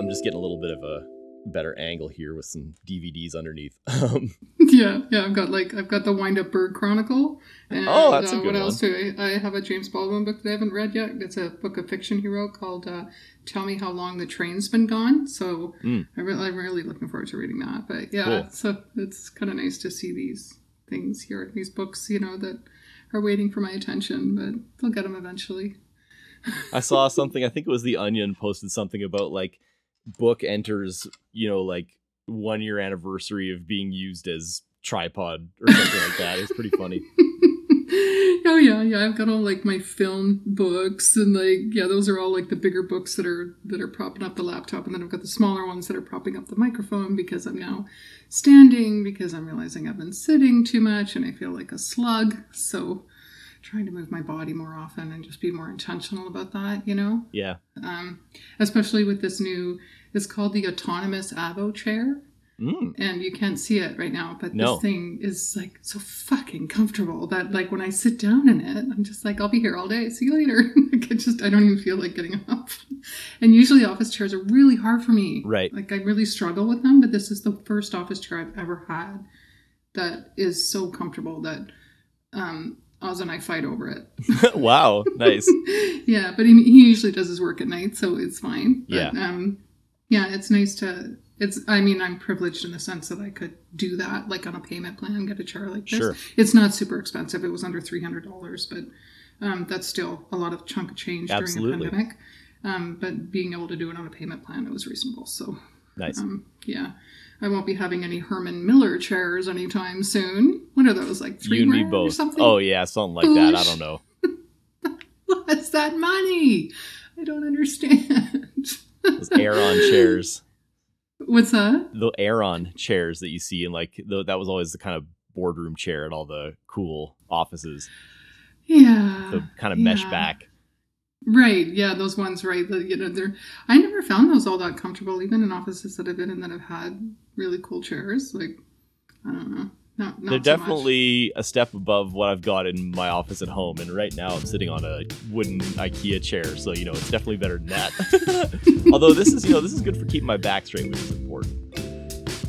I'm just getting a little bit of a better angle here with some DVDs underneath. Um, yeah, yeah. I've got like I've got the Wind Up Bird Chronicle. And, Oh, that's a uh, good What one. else do I? I have a James Baldwin book that I haven't read yet. It's a book of fiction he wrote called uh, "Tell Me How Long the Train's Been Gone." So Mm. I I'm really looking forward to reading that. But yeah, Cool. so it's kind of nice to see these things here, these books, you know, that are waiting for my attention. But they'll get them eventually. I saw something. I think it was the Onion posted something about like book enters, you know, like one year anniversary of being used as tripod or something like that. It's pretty funny. oh yeah, yeah. I've got all like my film books and like yeah, those are all like the bigger books that are that are propping up the laptop, and then I've got the smaller ones that are propping up the microphone because I'm now standing because I'm realizing I've been sitting too much and I feel like a slug. So trying to move my body more often and just be more intentional about that, you know. Yeah. Um, especially with this new, it's called the autonomous Avo chair Mm. and you can't see it right now, but No. this thing is like so fucking comfortable that like when I sit down in it, I'm just like, I'll be here all day. See you later. like I just I don't even feel like getting up. And usually office chairs are really hard for me. Right. Like I really struggle with them, but this is the first office chair I've ever had that is so comfortable that um Oz and I fight over it. wow. Nice. yeah, but he, he usually does his work at night, so it's fine. But, Yeah. Um, yeah, it's nice to. It's. I mean, I'm privileged in the sense that I could do that, like on a payment plan, get a chair like this. Sure. It's not super expensive. It was under three hundred dollars, but um, that's still a lot of chunk of change Absolutely. during a pandemic. Um, but being able to do it on a payment plan, it was reasonable. So Nice. um, yeah, I won't be having any Herman Miller chairs anytime soon. What are those like three you and me both. something? Oh yeah, something like that. I don't know. What's that money? I don't understand. Those Aeron chairs. What's that? The Aeron chairs that you see in like the, that was always the kind of boardroom chair at all the cool offices. Yeah. The kind of mesh yeah. back. Right. Yeah, those ones. Right. The, you know, they're. I never found those all that comfortable, even in offices that I've been in that have had really cool chairs. Like, I don't know. Not, not They're so much. definitely a step above what I've got in my office at home, and right now I'm sitting on a wooden IKEA chair, so you know it's definitely better than that. Although this is, you know, this is good for keeping my back straight, which is important.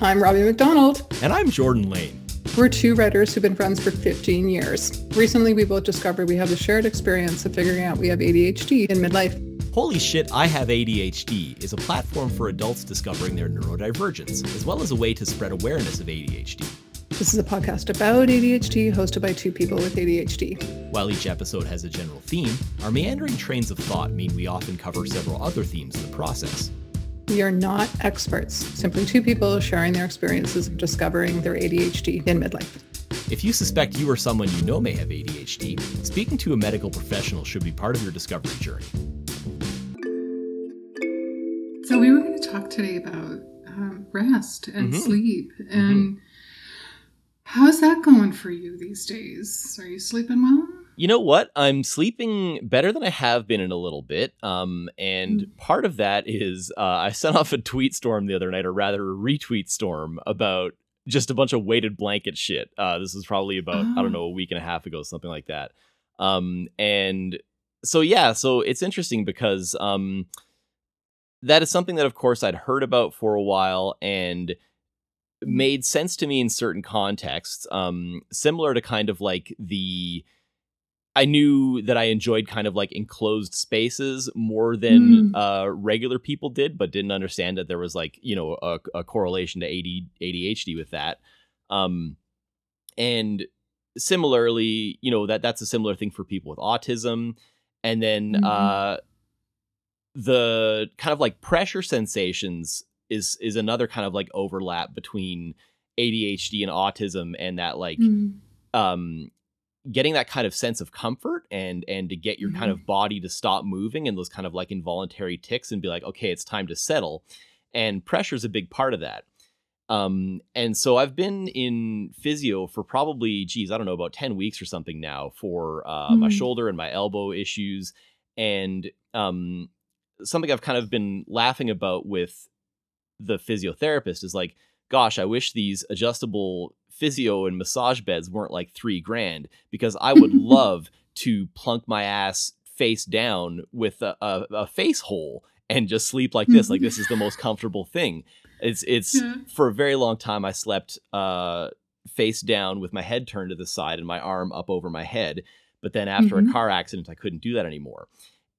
I'm Robbie McDonald. And I'm Jordan Lane. We're two writers who've been friends for 15 years. Recently, we both discovered we have the shared experience of figuring out we have ADHD in midlife. Holy Shit, I Have ADHD is a platform for adults discovering their neurodivergence, as well as a way to spread awareness of ADHD. This is a podcast about ADHD hosted by two people with ADHD. While each episode has a general theme, our meandering trains of thought mean we often cover several other themes in the process. We are not experts, simply two people sharing their experiences of discovering their ADHD in midlife. If you suspect you or someone you know may have ADHD, speaking to a medical professional should be part of your discovery journey. So, we were going to talk today about um, rest and Mhm. sleep. And how's that going for you these days? Are you sleeping well? You know what? I'm sleeping better than I have been in a little bit. Um, and part of that is uh, I sent off a tweet storm the other night, or rather a retweet storm about just a bunch of weighted blanket shit. Uh, this was probably about I Oh. don't know a week and a half ago, something like that. Um, and so yeah, so it's interesting because um, that is something that, of course, I'd heard about for a while and made sense to me in certain contexts. Um, similar to kind of like the I knew that I enjoyed kind of like enclosed spaces more than uh, regular people did, but didn't understand that there was like you know a, a correlation to AD, ADHD with that. Um, and similarly, you know that that's a similar thing for people with autism. And then Mhm. uh, the kind of like pressure sensations is is another kind of like overlap between ADHD and autism, and that like Mm. um getting that kind of sense of comfort and and to get your kind Mhm. of body to stop moving and those kind of like involuntary ticks and be like okay it's time to settle and pressure is a big part of that um and so i've been in physio for probably geez i don't know about 10 weeks or something now for uh my Mm. shoulder and my elbow issues and um something i've kind of been laughing about with the physiotherapist is like gosh i wish these adjustable physio and massage beds weren't like three grand because i would love to plunk my ass face down with a, a, a face hole and just sleep like this. like this is the most comfortable thing. It's it's Yeah. for a very long time I slept uh face down with my head turned to the side and my arm up over my head. But then after Mhm. a car accident, I couldn't do that anymore.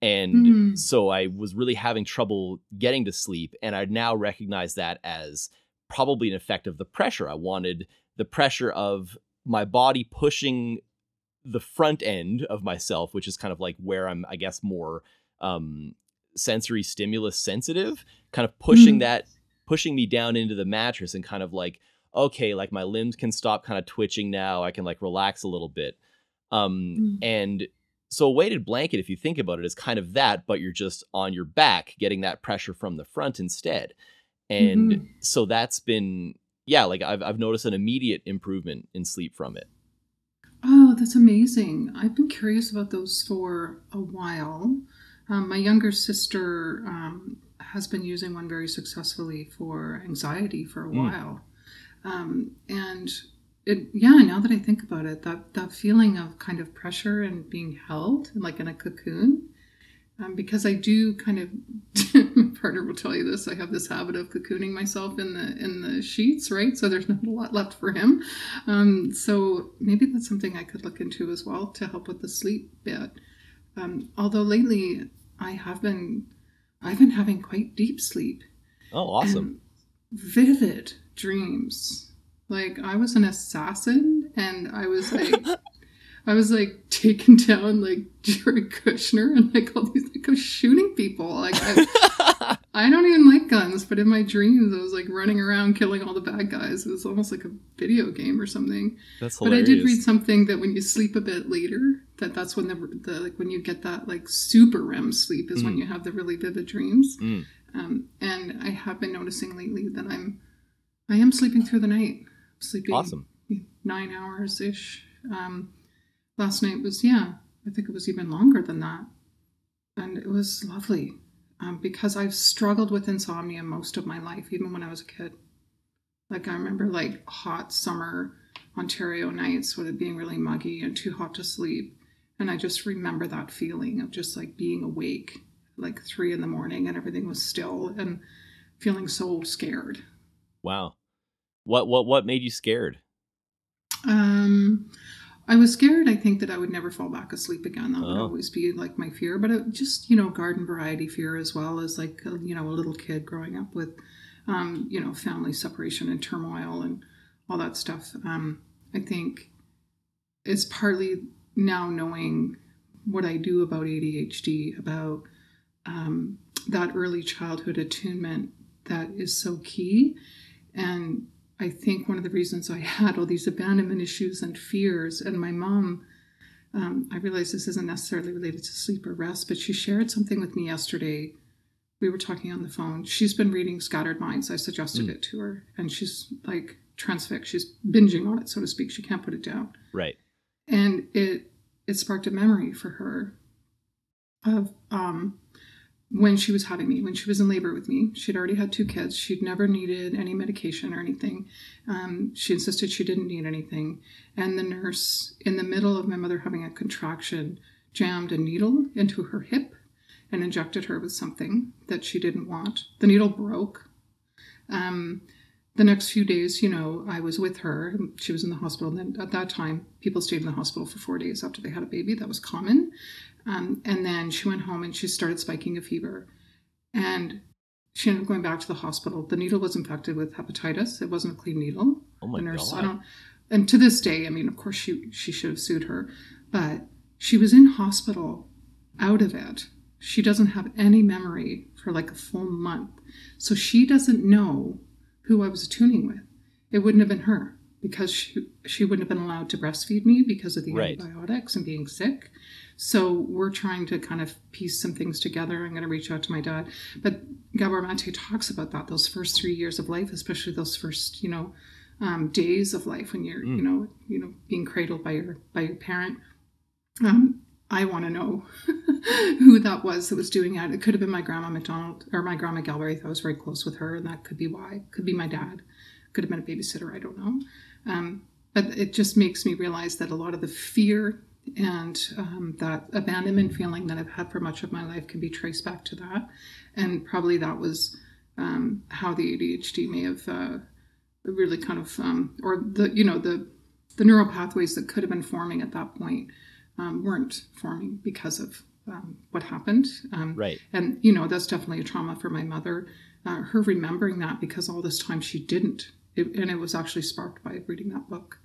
And Mm. so I was really having trouble getting to sleep. And I now recognize that as probably an effect of the pressure. I wanted the pressure of my body pushing the front end of myself, which is kind of like where I'm, I guess, more um, sensory stimulus sensitive, kind of pushing Mm. that, pushing me down into the mattress and kind of like, okay, like my limbs can stop kind of twitching now. I can like relax a little bit. Um, Mm. And so a weighted blanket, if you think about it, is kind of that, but you're just on your back getting that pressure from the front instead. And Mhm. so that's been, yeah, like I've, I've noticed an immediate improvement in sleep from it. Oh, that's amazing. I've been curious about those for a while. Um, my younger sister um, has been using one very successfully for anxiety for a Mm. while. Um, and it, yeah, now that I think about it, that, that feeling of kind of pressure and being held, like in a cocoon, um, because I do kind of, my partner will tell you this. I have this habit of cocooning myself in the in the sheets, right? So there's not a lot left for him. Um, so maybe that's something I could look into as well to help with the sleep bit. Um, although lately I have been, I've been having quite deep sleep. Oh, awesome. vivid dreams. Like I was an assassin, and I was like, I was like taken down like Jared Kushner, and like all these like I was shooting people. Like I, I don't even like guns, but in my dreams I was like running around killing all the bad guys. It was almost like a video game or something. That's But I did read something that when you sleep a bit later, that that's when the, the like when you get that like super REM sleep is when Mm. you have the really vivid dreams. Mm. Um, and I have been noticing lately that I'm I am sleeping through the night, sleeping Awesome. nine hours ish. Um, last night was yeah, I think it was even longer than that, and it was lovely um, because I've struggled with insomnia most of my life, even when I was a kid. Like I remember like hot summer Ontario nights with it being really muggy and too hot to sleep, and I just remember that feeling of just like being awake, like three in the morning, and everything was still and feeling so scared. Wow. What what what made you scared? Um, I was scared. I think that I would never fall back asleep again. That would Oh. always be like my fear. But it, just you know, garden variety fear as well as like a, you know a little kid growing up with, um, you know, family separation and turmoil and all that stuff. Um, I think it's partly now knowing what I do about ADHD, about um, that early childhood attunement that is so key. And I think one of the reasons I had all these abandonment issues and fears, and my mom, um, I realize this isn't necessarily related to sleep or rest, but she shared something with me yesterday. We were talking on the phone. She's been reading Scattered Minds. I suggested Mm. it to her, and she's like transfixed. She's binging on it, so to speak. She can't put it down Right. and it it sparked a memory for her of um when she was having me when she was in labor with me she'd already had two kids she'd never needed any medication or anything um, she insisted she didn't need anything and the nurse in the middle of my mother having a contraction jammed a needle into her hip and injected her with something that she didn't want the needle broke um, the next few days, you know, I was with her. She was in the hospital. And then at that time, people stayed in the hospital for four days after they had a baby. That was common. Um, and then she went home and she started spiking a fever. And she ended up going back to the hospital. The needle was infected with hepatitis. It wasn't a clean needle. Oh my the nurse, I don't. And to this day, I mean, of course, she she should have sued her, but she was in hospital, out of it. She doesn't have any memory for like a full month, so she doesn't know who I was attuning with. It wouldn't have been her because she she wouldn't have been allowed to breastfeed me because of the Right. antibiotics and being sick. So we're trying to kind of piece some things together. I'm going to reach out to my dad, but Gabor Mate talks about that those first three years of life, especially those first you know um, days of life when you're Mm. you know you know being cradled by your by your parent. Um, I want to know who that was that was doing it. It could have been my grandma McDonald or my grandma Galbraith. I was very close with her, and that could be why. Could be my dad. Could have been a babysitter. I don't know. Um, but it just makes me realize that a lot of the fear and um, that abandonment feeling that I've had for much of my life can be traced back to that. And probably that was um, how the ADHD may have uh, really kind of, um, or the, you know, the, the neural pathways that could have been forming at that point um, weren't forming because of um, what happened. Um, Right. And, you know, that's definitely a trauma for my mother. Uh, her remembering that because all this time she didn't. It, and it was actually sparked by reading that book.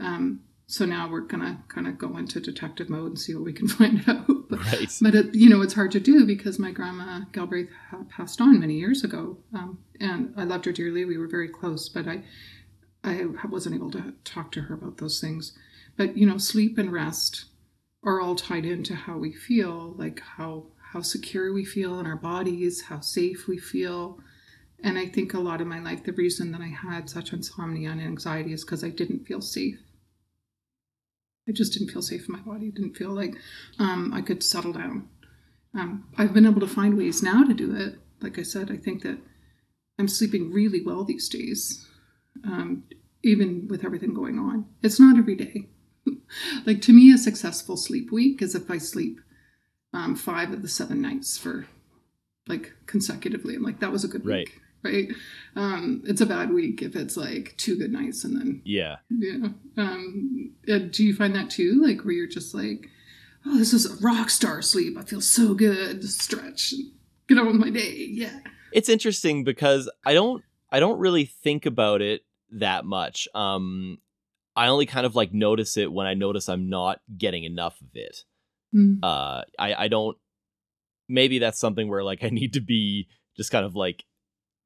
Um, so now we're gonna kind of go into detective mode and see what we can find out. But, Right. but it, you know, it's hard to do because my grandma Galbraith ha- passed on many years ago, um, and I loved her dearly. We were very close, but I, I wasn't able to talk to her about those things. But you know, sleep and rest are all tied into how we feel, like how how secure we feel in our bodies, how safe we feel. And I think a lot of my life, the reason that I had such insomnia and anxiety is because I didn't feel safe. I just didn't feel safe in my body. Didn't feel like um, I could settle down. Um, I've been able to find ways now to do it. Like I said, I think that I'm sleeping really well these days, um, even with everything going on. It's not every day. like to me, a successful sleep week is if I sleep um, five of the seven nights for like consecutively. I'm like, that was a good Right. week, right? Um, it's a bad week if it's like two good nights and then Yeah. yeah. Um, do you find that too? Like where you're just like, oh, this is a rock star sleep. I feel so good. Just stretch get on with my day. Yeah. it's interesting because I don't I don't really think about it that much. Um I only kind of like notice it when I notice I'm not getting enough of it. Mm. Uh I I don't maybe that's something where like I need to be just kind of like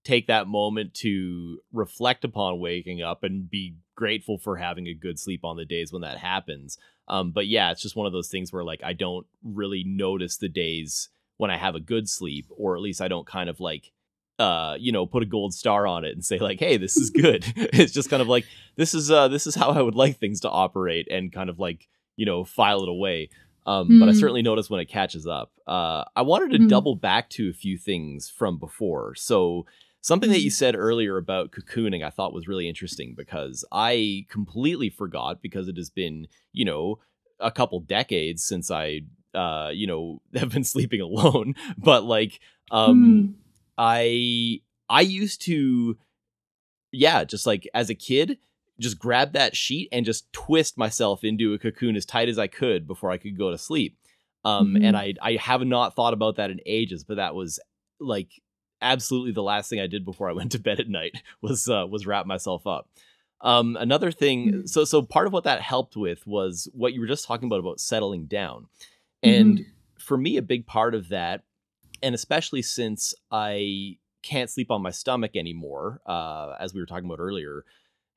take that moment to reflect upon waking up and be grateful for having a good sleep on the days when that happens. Um but yeah, it's just one of those things where like I don't really notice the days when I have a good sleep or at least I don't kind of like uh you know put a gold star on it and say like hey this is good it's just kind of like this is uh this is how i would like things to operate and kind of like you know file it away um but i Mhm. certainly notice when it catches up uh i wanted to Mhm. double back to a few things from before so something that you Mhm. said earlier about cocooning i thought was really interesting because i completely forgot because it has been you know a couple decades since i uh you know have been sleeping alone but like um Mm. I I used to yeah, just like as a kid, just grab that sheet and just twist myself into a cocoon as tight as I could before I could go to sleep. Um and I I have not thought about that in ages, but that was like absolutely the last thing I did before I went to bed at night was uh, was wrap myself up. Um another thing Mhm. so so part of what that helped with was what you were just talking about about settling down. And Mhm. for me a big part of that and especially since I can't sleep on my stomach anymore, uh, as we were talking about earlier,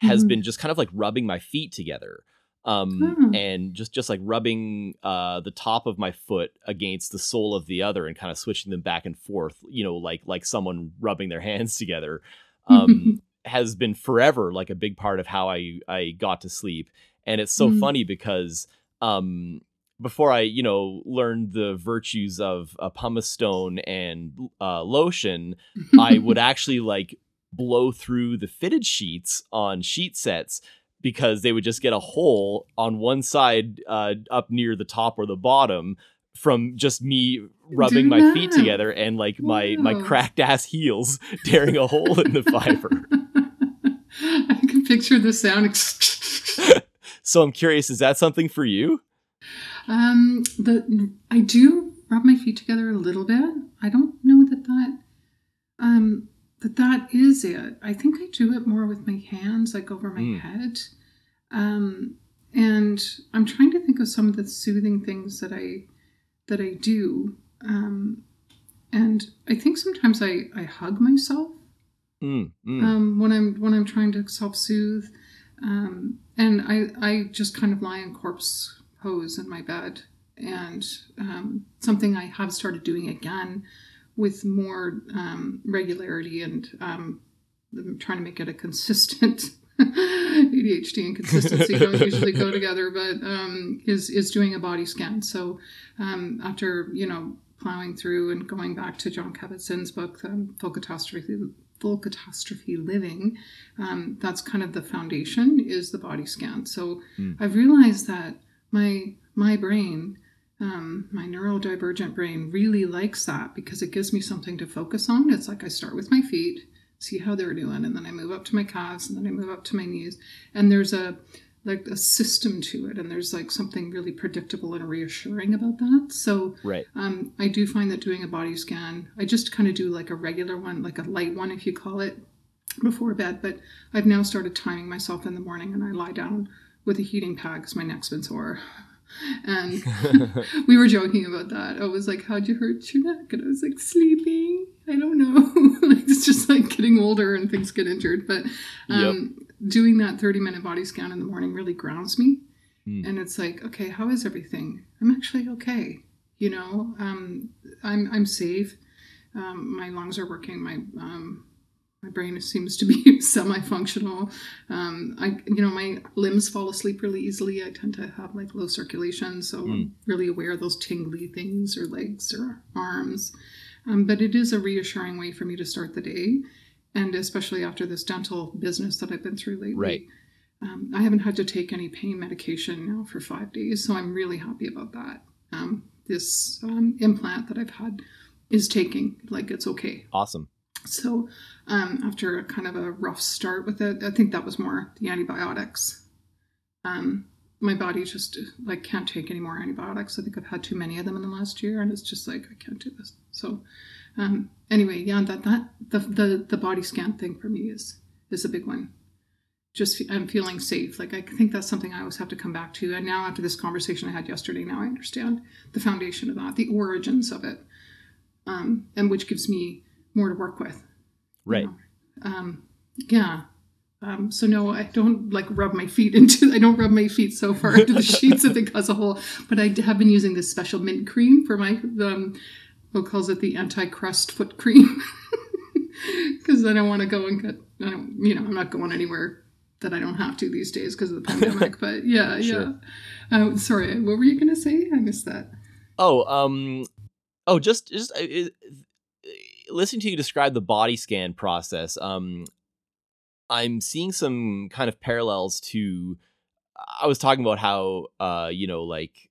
has Mhm. been just kind of like rubbing my feet together. Um, Oh. and just just like rubbing uh, the top of my foot against the sole of the other and kind of switching them back and forth, you know, like like someone rubbing their hands together, um, has been forever like a big part of how I I got to sleep. And it's so Mm. funny because um, before I, you know, learned the virtues of a pumice stone and uh, lotion, I would actually like blow through the fitted sheets on sheet sets because they would just get a hole on one side uh, up near the top or the bottom from just me rubbing my feet together and like my my cracked ass heels tearing a hole in the fiber. I can picture the sound. So I'm curious, is that something for you? um, the I do rub my feet together a little bit. I don't know that that um that that is it. I think I do it more with my hands, like over my Mm. head. Um, and I'm trying to think of some of the soothing things that I that I do. Um, and I think sometimes I I hug myself Mm, mm. um, when I'm when I'm trying to self soothe, um, and I I just kind of lie in corpse pose in my bed, and um, something I have started doing again with more um, regularity, and um, I'm trying to make it a consistent. ADHD and consistency don't usually go together, but um, is is doing a body scan. So um, after you know plowing through and going back to John Kabat-Zinn's book, um, Full Catastrophe, Full Catastrophe Living, um, that's kind of the foundation is the body scan. So Mm. I've realized that my my brain um, my neurodivergent brain really likes that because it gives me something to focus on. It's like I start with my feet, see how they're doing, and then I move up to my calves, and then I move up to my knees. And there's a like a system to it, and there's like something really predictable and reassuring about that. So right. um, I do find that doing a body scan, I just kind of do like a regular one, like a light one, if you call it, before bed. But I've now started timing myself in the morning, and I lie down with a heating pad because my neck's been sore and we were joking about that. I was like, How'd you hurt your neck? And I was like, Sleeping. I don't know. like, it's just like getting older and things get injured. But um, yep. doing that 30 minute body scan in the morning really grounds me. Mm. And it's like, okay, how is everything? I'm actually okay. You know, um, I'm, I'm safe. Um, my lungs are working. My um, my brain seems to be semi-functional. Um, I, you know, my limbs fall asleep really easily. I tend to have like low circulation, so mm. I'm hmm. really aware of those tingly things or legs or arms. Um, but it is a reassuring way for me to start the day, and especially after this dental business that I've been through lately. Right. Um, I haven't had to take any pain medication now for five days, so I'm really happy about that. Um, this um, implant that I've had is taking like it's okay. Awesome. So um, after a kind of a rough start with it, I think that was more the antibiotics. Um, my body just like can't take any more antibiotics. I think I've had too many of them in the last year, and it's just like I can't do this. So um, anyway, yeah, that that the, the the body scan thing for me is is a big one. Just I'm feeling safe. Like I think that's something I always have to come back to. And now after this conversation I had yesterday, now I understand the foundation of that, the origins of it, um, and which gives me more to work with. Right. You know? um, yeah. Um, so no, I don't like rub my feet into. I don't rub my feet so far into the sheets that they cause a hole. But I have been using this special mint cream for my um, what calls it the anti-crust foot cream because I don't want to go and get. I don't, you know, I'm not going anywhere that I don't have to these days because of the pandemic. but yeah, sure. yeah. Uh, sorry, what were you gonna say? I missed that. Oh, um, oh, just just uh, listening to you describe the body scan process, um, I'm seeing some kind of parallels to. I was talking about how, uh, you know, like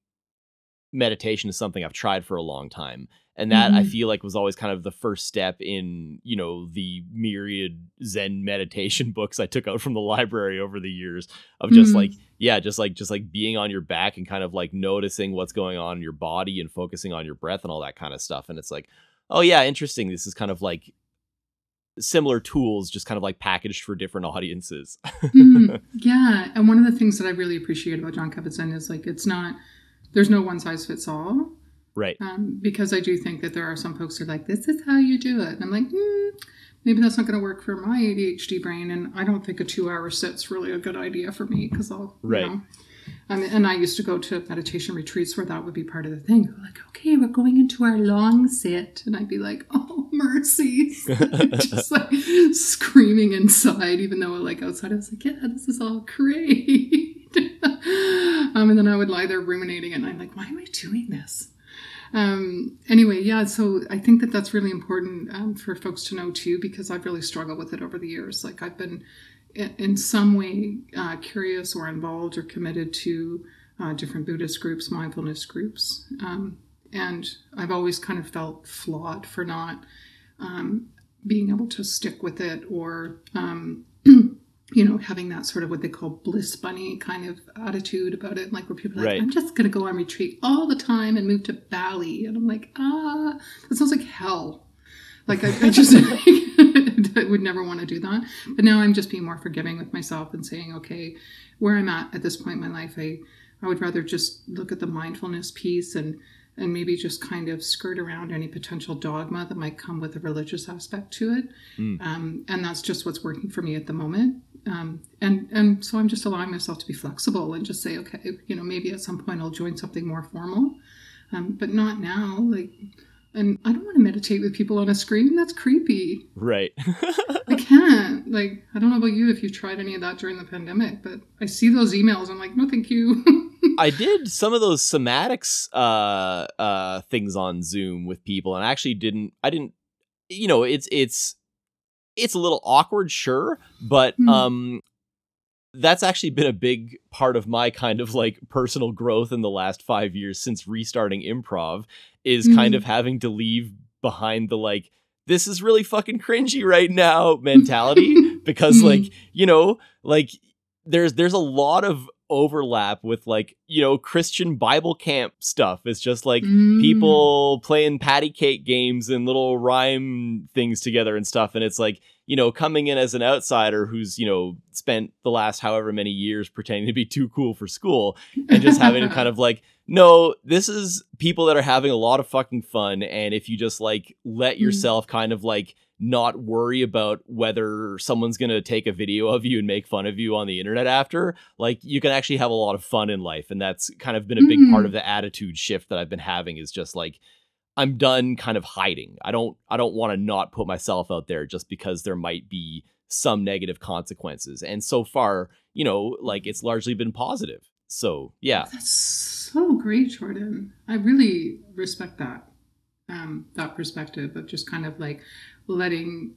meditation is something I've tried for a long time. And that mm-hmm. I feel like was always kind of the first step in, you know, the myriad Zen meditation books I took out from the library over the years of just mm-hmm. like, yeah, just like, just like being on your back and kind of like noticing what's going on in your body and focusing on your breath and all that kind of stuff. And it's like, oh yeah, interesting. This is kind of like similar tools, just kind of like packaged for different audiences. mm, yeah, and one of the things that I really appreciate about John Kabat-Zinn is like it's not there's no one size fits all. Right. Um, because I do think that there are some folks who are like, this is how you do it. And I'm like, mm, maybe that's not going to work for my ADHD brain. And I don't think a two hour sit's really a good idea for me because I'll, right. You know, and I used to go to meditation retreats where that would be part of the thing. Like, okay, we're going into our long sit. And I'd be like, oh, mercy. Just like screaming inside, even though like outside I was like, yeah, this is all great. um, and then I would lie there ruminating and I'm like, why am I doing this? Um, anyway, yeah, so I think that that's really important um, for folks to know too, because I've really struggled with it over the years. Like I've been in some way uh, curious or involved or committed to uh, different Buddhist groups, mindfulness groups. Um, and I've always kind of felt flawed for not um, being able to stick with it or, um, you know, having that sort of what they call bliss bunny kind of attitude about it. Like where people are like. I'm just going to go on retreat all the time and move to Bali. And I'm like, ah, that sounds like hell. Like I, I just I would never want to do that. But now I'm just being more forgiving with myself and saying, okay, where I'm at at this point in my life, I I would rather just look at the mindfulness piece and and maybe just kind of skirt around any potential dogma that might come with a religious aspect to it. Mm. Um, and that's just what's working for me at the moment. Um, and and so I'm just allowing myself to be flexible and just say, okay, you know, maybe at some point I'll join something more formal, um, but not now. Like and I don't want to meditate with people on a screen. That's creepy. Right. I can't. Like, I don't know about you if you've tried any of that during the pandemic, but I see those emails. I'm like, no, thank you. I did some of those somatics uh, uh, things on Zoom with people, and I actually didn't. I didn't. You know, it's it's it's a little awkward, sure, but mm. um, that's actually been a big part of my kind of like personal growth in the last five years since restarting improv is mm-hmm. kind of having to leave behind the like this is really fucking cringy right now mentality because mm-hmm. like you know like there's there's a lot of overlap with like you know christian bible camp stuff it's just like mm. people playing patty cake games and little rhyme things together and stuff and it's like you know coming in as an outsider who's you know spent the last however many years pretending to be too cool for school and just having kind of like no this is people that are having a lot of fucking fun and if you just like let mm. yourself kind of like not worry about whether someone's going to take a video of you and make fun of you on the internet after. Like you can actually have a lot of fun in life and that's kind of been a big mm. part of the attitude shift that I've been having is just like I'm done kind of hiding. I don't I don't want to not put myself out there just because there might be some negative consequences. And so far, you know, like it's largely been positive. So, yeah. That's so great, Jordan. I really respect that. Um, that perspective of just kind of like letting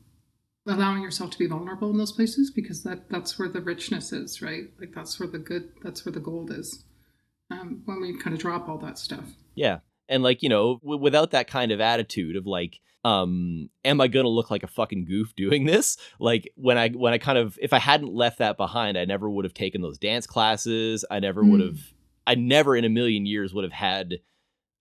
allowing yourself to be vulnerable in those places because that that's where the richness is right like that's where the good that's where the gold is um, when we kind of drop all that stuff yeah and like you know w- without that kind of attitude of like um am i gonna look like a fucking goof doing this like when i when i kind of if i hadn't left that behind i never would have taken those dance classes i never mm. would have i never in a million years would have had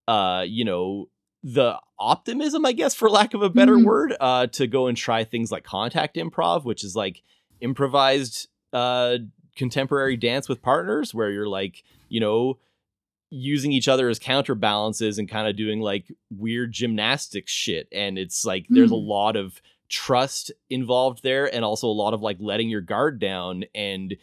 uh you know the optimism, I guess, for lack of a better mm-hmm. word, uh, to go and try things like contact improv, which is like improvised uh, contemporary dance with partners, where you're like, you know, using each other as counterbalances and kind of doing like weird gymnastics shit. And it's like mm-hmm. there's a mm. lot of trust involved there, and also a lot of like letting your guard down and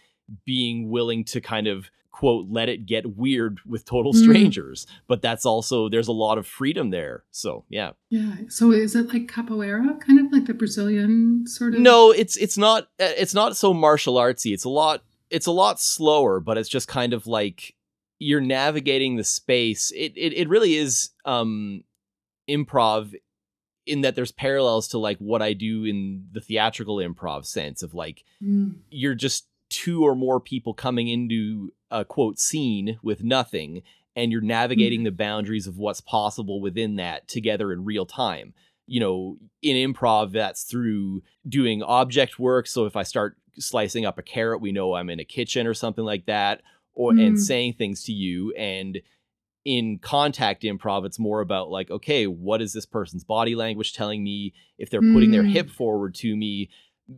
being willing to kind of quote let it get weird with total mm. strangers mm. but that's also there's a lot of freedom there so yeah yeah so is it like capoeira kind of like the brazilian sort of no it's it's not uh, it's not so martial artsy it's a lot it's a lot slower but it's just kind of like you're navigating the space it it, it really is um improv in that there's parallels to like what I do in the theatrical improv sense of like mm. you're just two or more people coming into a quote scene with nothing and you're navigating mm-hmm. the boundaries of what's possible within that together in real time you know in improv that's through doing object work so if i start slicing up a carrot we know i'm in a kitchen or something like that or mm. and saying things to you and in contact improv it's more about like okay what is this person's body language telling me if they're putting mm. their hip mm. forward to me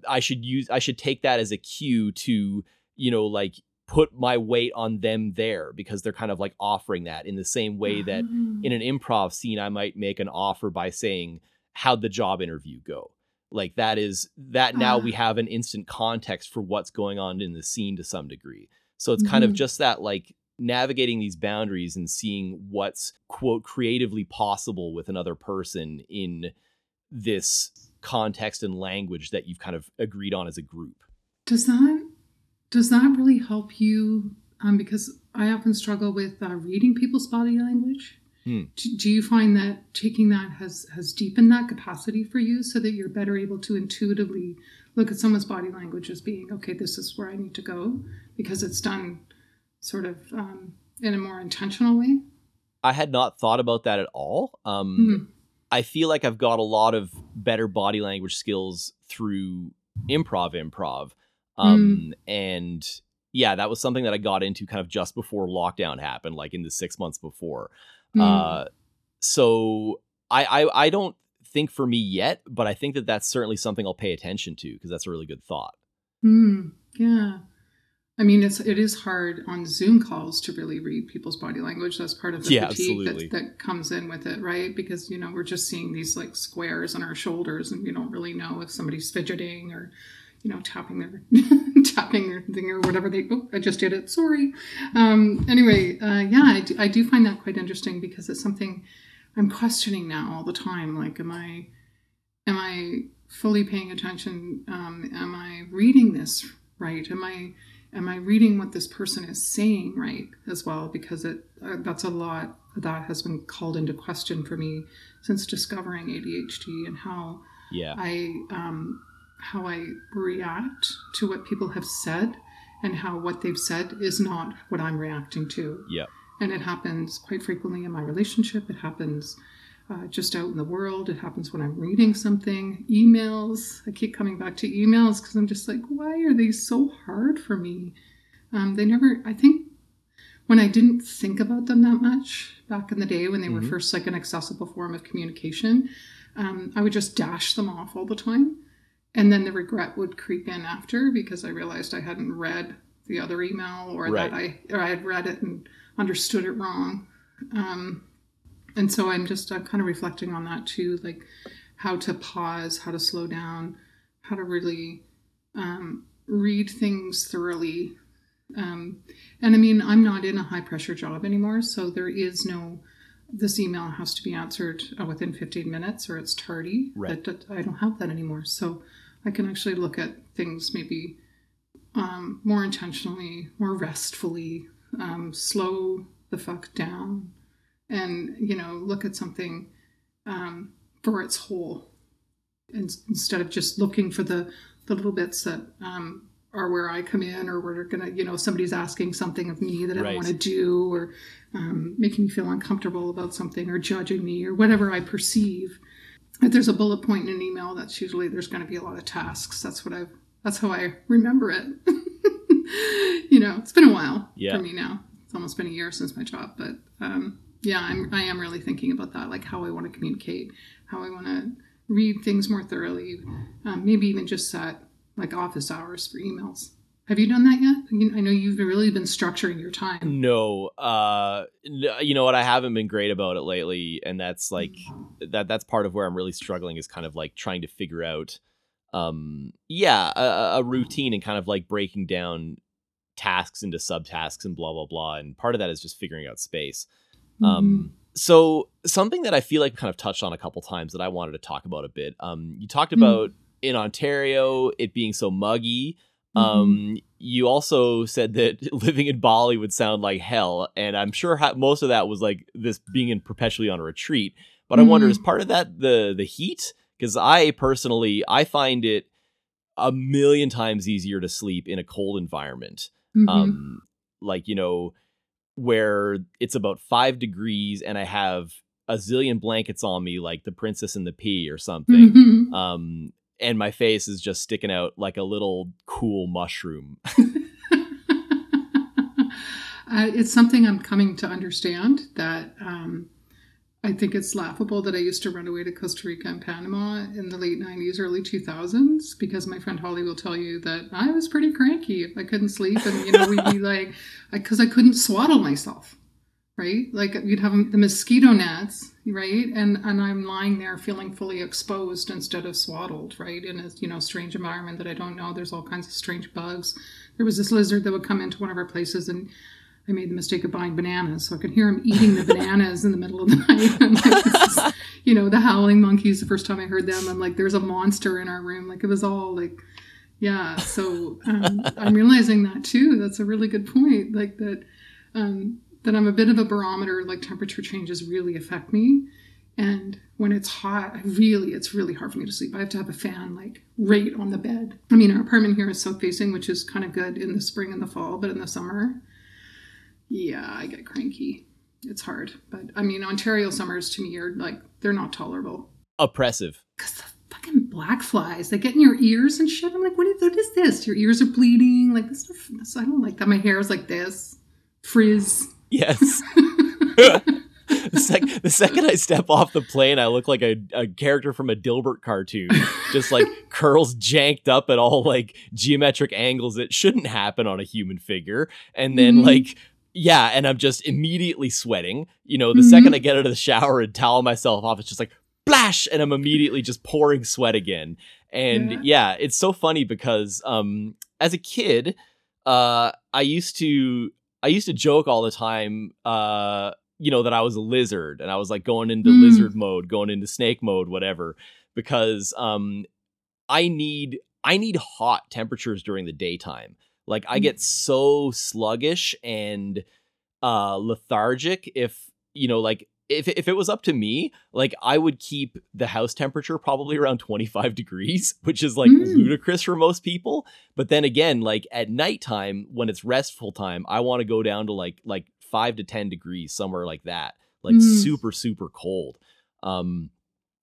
I should use I should take that as a cue to, you know, like put my weight on them there because they're kind of like offering that in the same way that in an ah. improv scene I might make an offer by saying how'd the job interview go like that is that now we ah. have an instant context for what's going on in the scene to some degree so it's kind mm-hmm. of just that like navigating these boundaries and seeing what's quote creatively possible with another person in this context and language that you've kind of agreed on as a group. Does that does that really help you? Um, because I often struggle with uh, reading people's body language. Hmm. Do, do, you find that taking that has has deepened that capacity for you, so that you're better able to intuitively look at someone's body language as being okay? This is where I need to go because it's done sort of um, in a more intentional way. I had not thought about that at all. Um, mm-hmm. I feel like I've got a lot of better body language skills through improv improv. Um, mm. and yeah, that was something that I got into kind of just before lockdown happened, like in the six months before. Mm. Uh, so I, I I don't think for me yet, but I think that that's certainly something I'll pay attention to because that's a really good thought. Mm, yeah. I mean, it's it is hard on Zoom calls to really read people's body language. That's part of the yeah, fatigue that, that comes in with it, right? Because you know we're just seeing these like squares on our shoulders, and we don't really know if somebody's fidgeting or you know tapping their tapping their thing or whatever they. Oh, I just did it. Sorry. Um, anyway, uh, yeah, I do, I do find that quite interesting because it's something I'm questioning now all the time. Like, am I am I fully paying attention? Um, am I reading this right? Am I am I reading what this person is saying right as well? Because it uh, that's a lot that has been called into question for me since discovering ADHD and how yeah I um, how I react to what people have said and how what they've said is not what I'm reacting to. Yep. And it happens quite frequently in my relationship. It happens uh, just out in the world. It happens when I'm reading something. Emails. I keep coming back to emails because I'm just like, why are they so hard for me? Um, they never, I think when I didn't think about them that much back in the day when they were Mhm. first like an accessible form of communication, um, I would just dash them off all the time. And then the regret would creep in after because I realized I hadn't read the other email or Right. that I or I had read it and understood it wrong. Um, and so I'm just uh, kind of reflecting on that too, like how to pause, how to slow down, how to really um, read things thoroughly. Um, and I mean, I'm not in a high pressure job anymore, so there is no. This email has to be answered uh, within 15 minutes, or it's tardy. Right. That, that- I don't have that anymore, so I can actually look at things maybe um, more intentionally, more restfully, um, slow the fuck down, and you know, look at something um, for its whole, in, instead of just looking for the the little bits that um, are where I come in, or where they're gonna, you know, somebody's asking something of me that I Right. don't want to do, or um, making me feel uncomfortable about something, or judging me, or whatever I perceive. If there's a bullet point in an email, that's usually there's going to be a lot of tasks. That's what I. That's how I remember it. you know, it's been a while Yeah. for me now. It's almost been a year since my job, but um, yeah, I'm I am really thinking about that, like how I want to communicate, how I want to read things more thoroughly, um, maybe even just set like office hours for emails. Have you done that yet? I know you've really been structuring your time. No, uh, n- you know what? I haven't been great about it lately, and that's like that. That's part of where I'm really struggling is kind of like trying to figure out, um, yeah, a- a, a routine and kind of like breaking down tasks into subtasks and blah blah blah. And part of that is just figuring out space. Mm-hmm. Um, so something that I feel like kind of touched on a couple times that I wanted to talk about a bit. Um, you talked Hmm. about in Ontario it being so muggy. Um, you also said that living in Bali would sound like hell, and I'm sure ha- most of that was like this being in perpetually on a retreat. But I wonder, is part of that the the heat? Because I personally I find it a million times easier to sleep in a cold environment Mhm. um like you know where it's about five degrees and i have a zillion blankets on me like the princess and the pea or something Mhm. um and my face is just sticking out like a little cool mushroom uh, it's something I'm coming to understand that um, I think it's laughable that I used to run away to Costa Rica and Panama in the late 90s, early 2000s, because my friend Holly will tell you that I was pretty cranky I couldn't sleep. And, you know, we'd be like, because I couldn't swaddle myself, right? Like you'd have the mosquito nets, right? And, and I'm lying there feeling fully exposed instead of swaddled, right? In a, you know, strange environment that I don't know. There's all kinds of strange bugs. There was this lizard that would come into one of our places and I made the mistake of buying bananas, so I could hear him eating the bananas in the middle of the night. Like, you know, the howling monkeys. The first time I heard them, I'm like, "There's a monster in our room." Like it was all like, yeah. So um, I'm realizing that too. That's a really good point. Like that, um, that I'm a bit of a barometer. Like temperature changes really affect me, and when it's hot, I really, it's really hard for me to sleep. I have to have a fan like right on the bed. I mean, our apartment here is south facing, which is kind of good in the spring and the fall, but in the summer, yeah, I get cranky. It's hard. But I mean, Ontario summers to me are like, they're not tolerable. oppressive Because the fucking black flies, they get in your ears and shit. I'm like, what is, what is this? Your ears are bleeding. Like, this, stuff- this I don't like that. My hair is like this. Frizz. yes the, sec- the second i step off the plane i look like a, a character from a dilbert cartoon just like curls janked up at all like geometric angles that shouldn't happen on a human figure and then Mhm. like yeah and i'm just immediately sweating you know the Mhm. second i get out of the shower and towel myself off it's just like splash and i'm immediately just pouring sweat again and Yeah. yeah, it's so funny because um as a kid uh i used to i used to joke all the time uh you know that i was a lizard and i was like going into Mm. lizard mode going into snake mode whatever because um i need i need hot temperatures during the daytime like i Mm. get so sluggish and uh lethargic if you know like if if it was up to me, like I would keep the house temperature probably around 25 degrees, which is like Mm. ludicrous for most people. But then again, like at nighttime when it's restful time, I want to go down to like like 5 to 10 degrees somewhere like that. Like Mm. super super cold. Um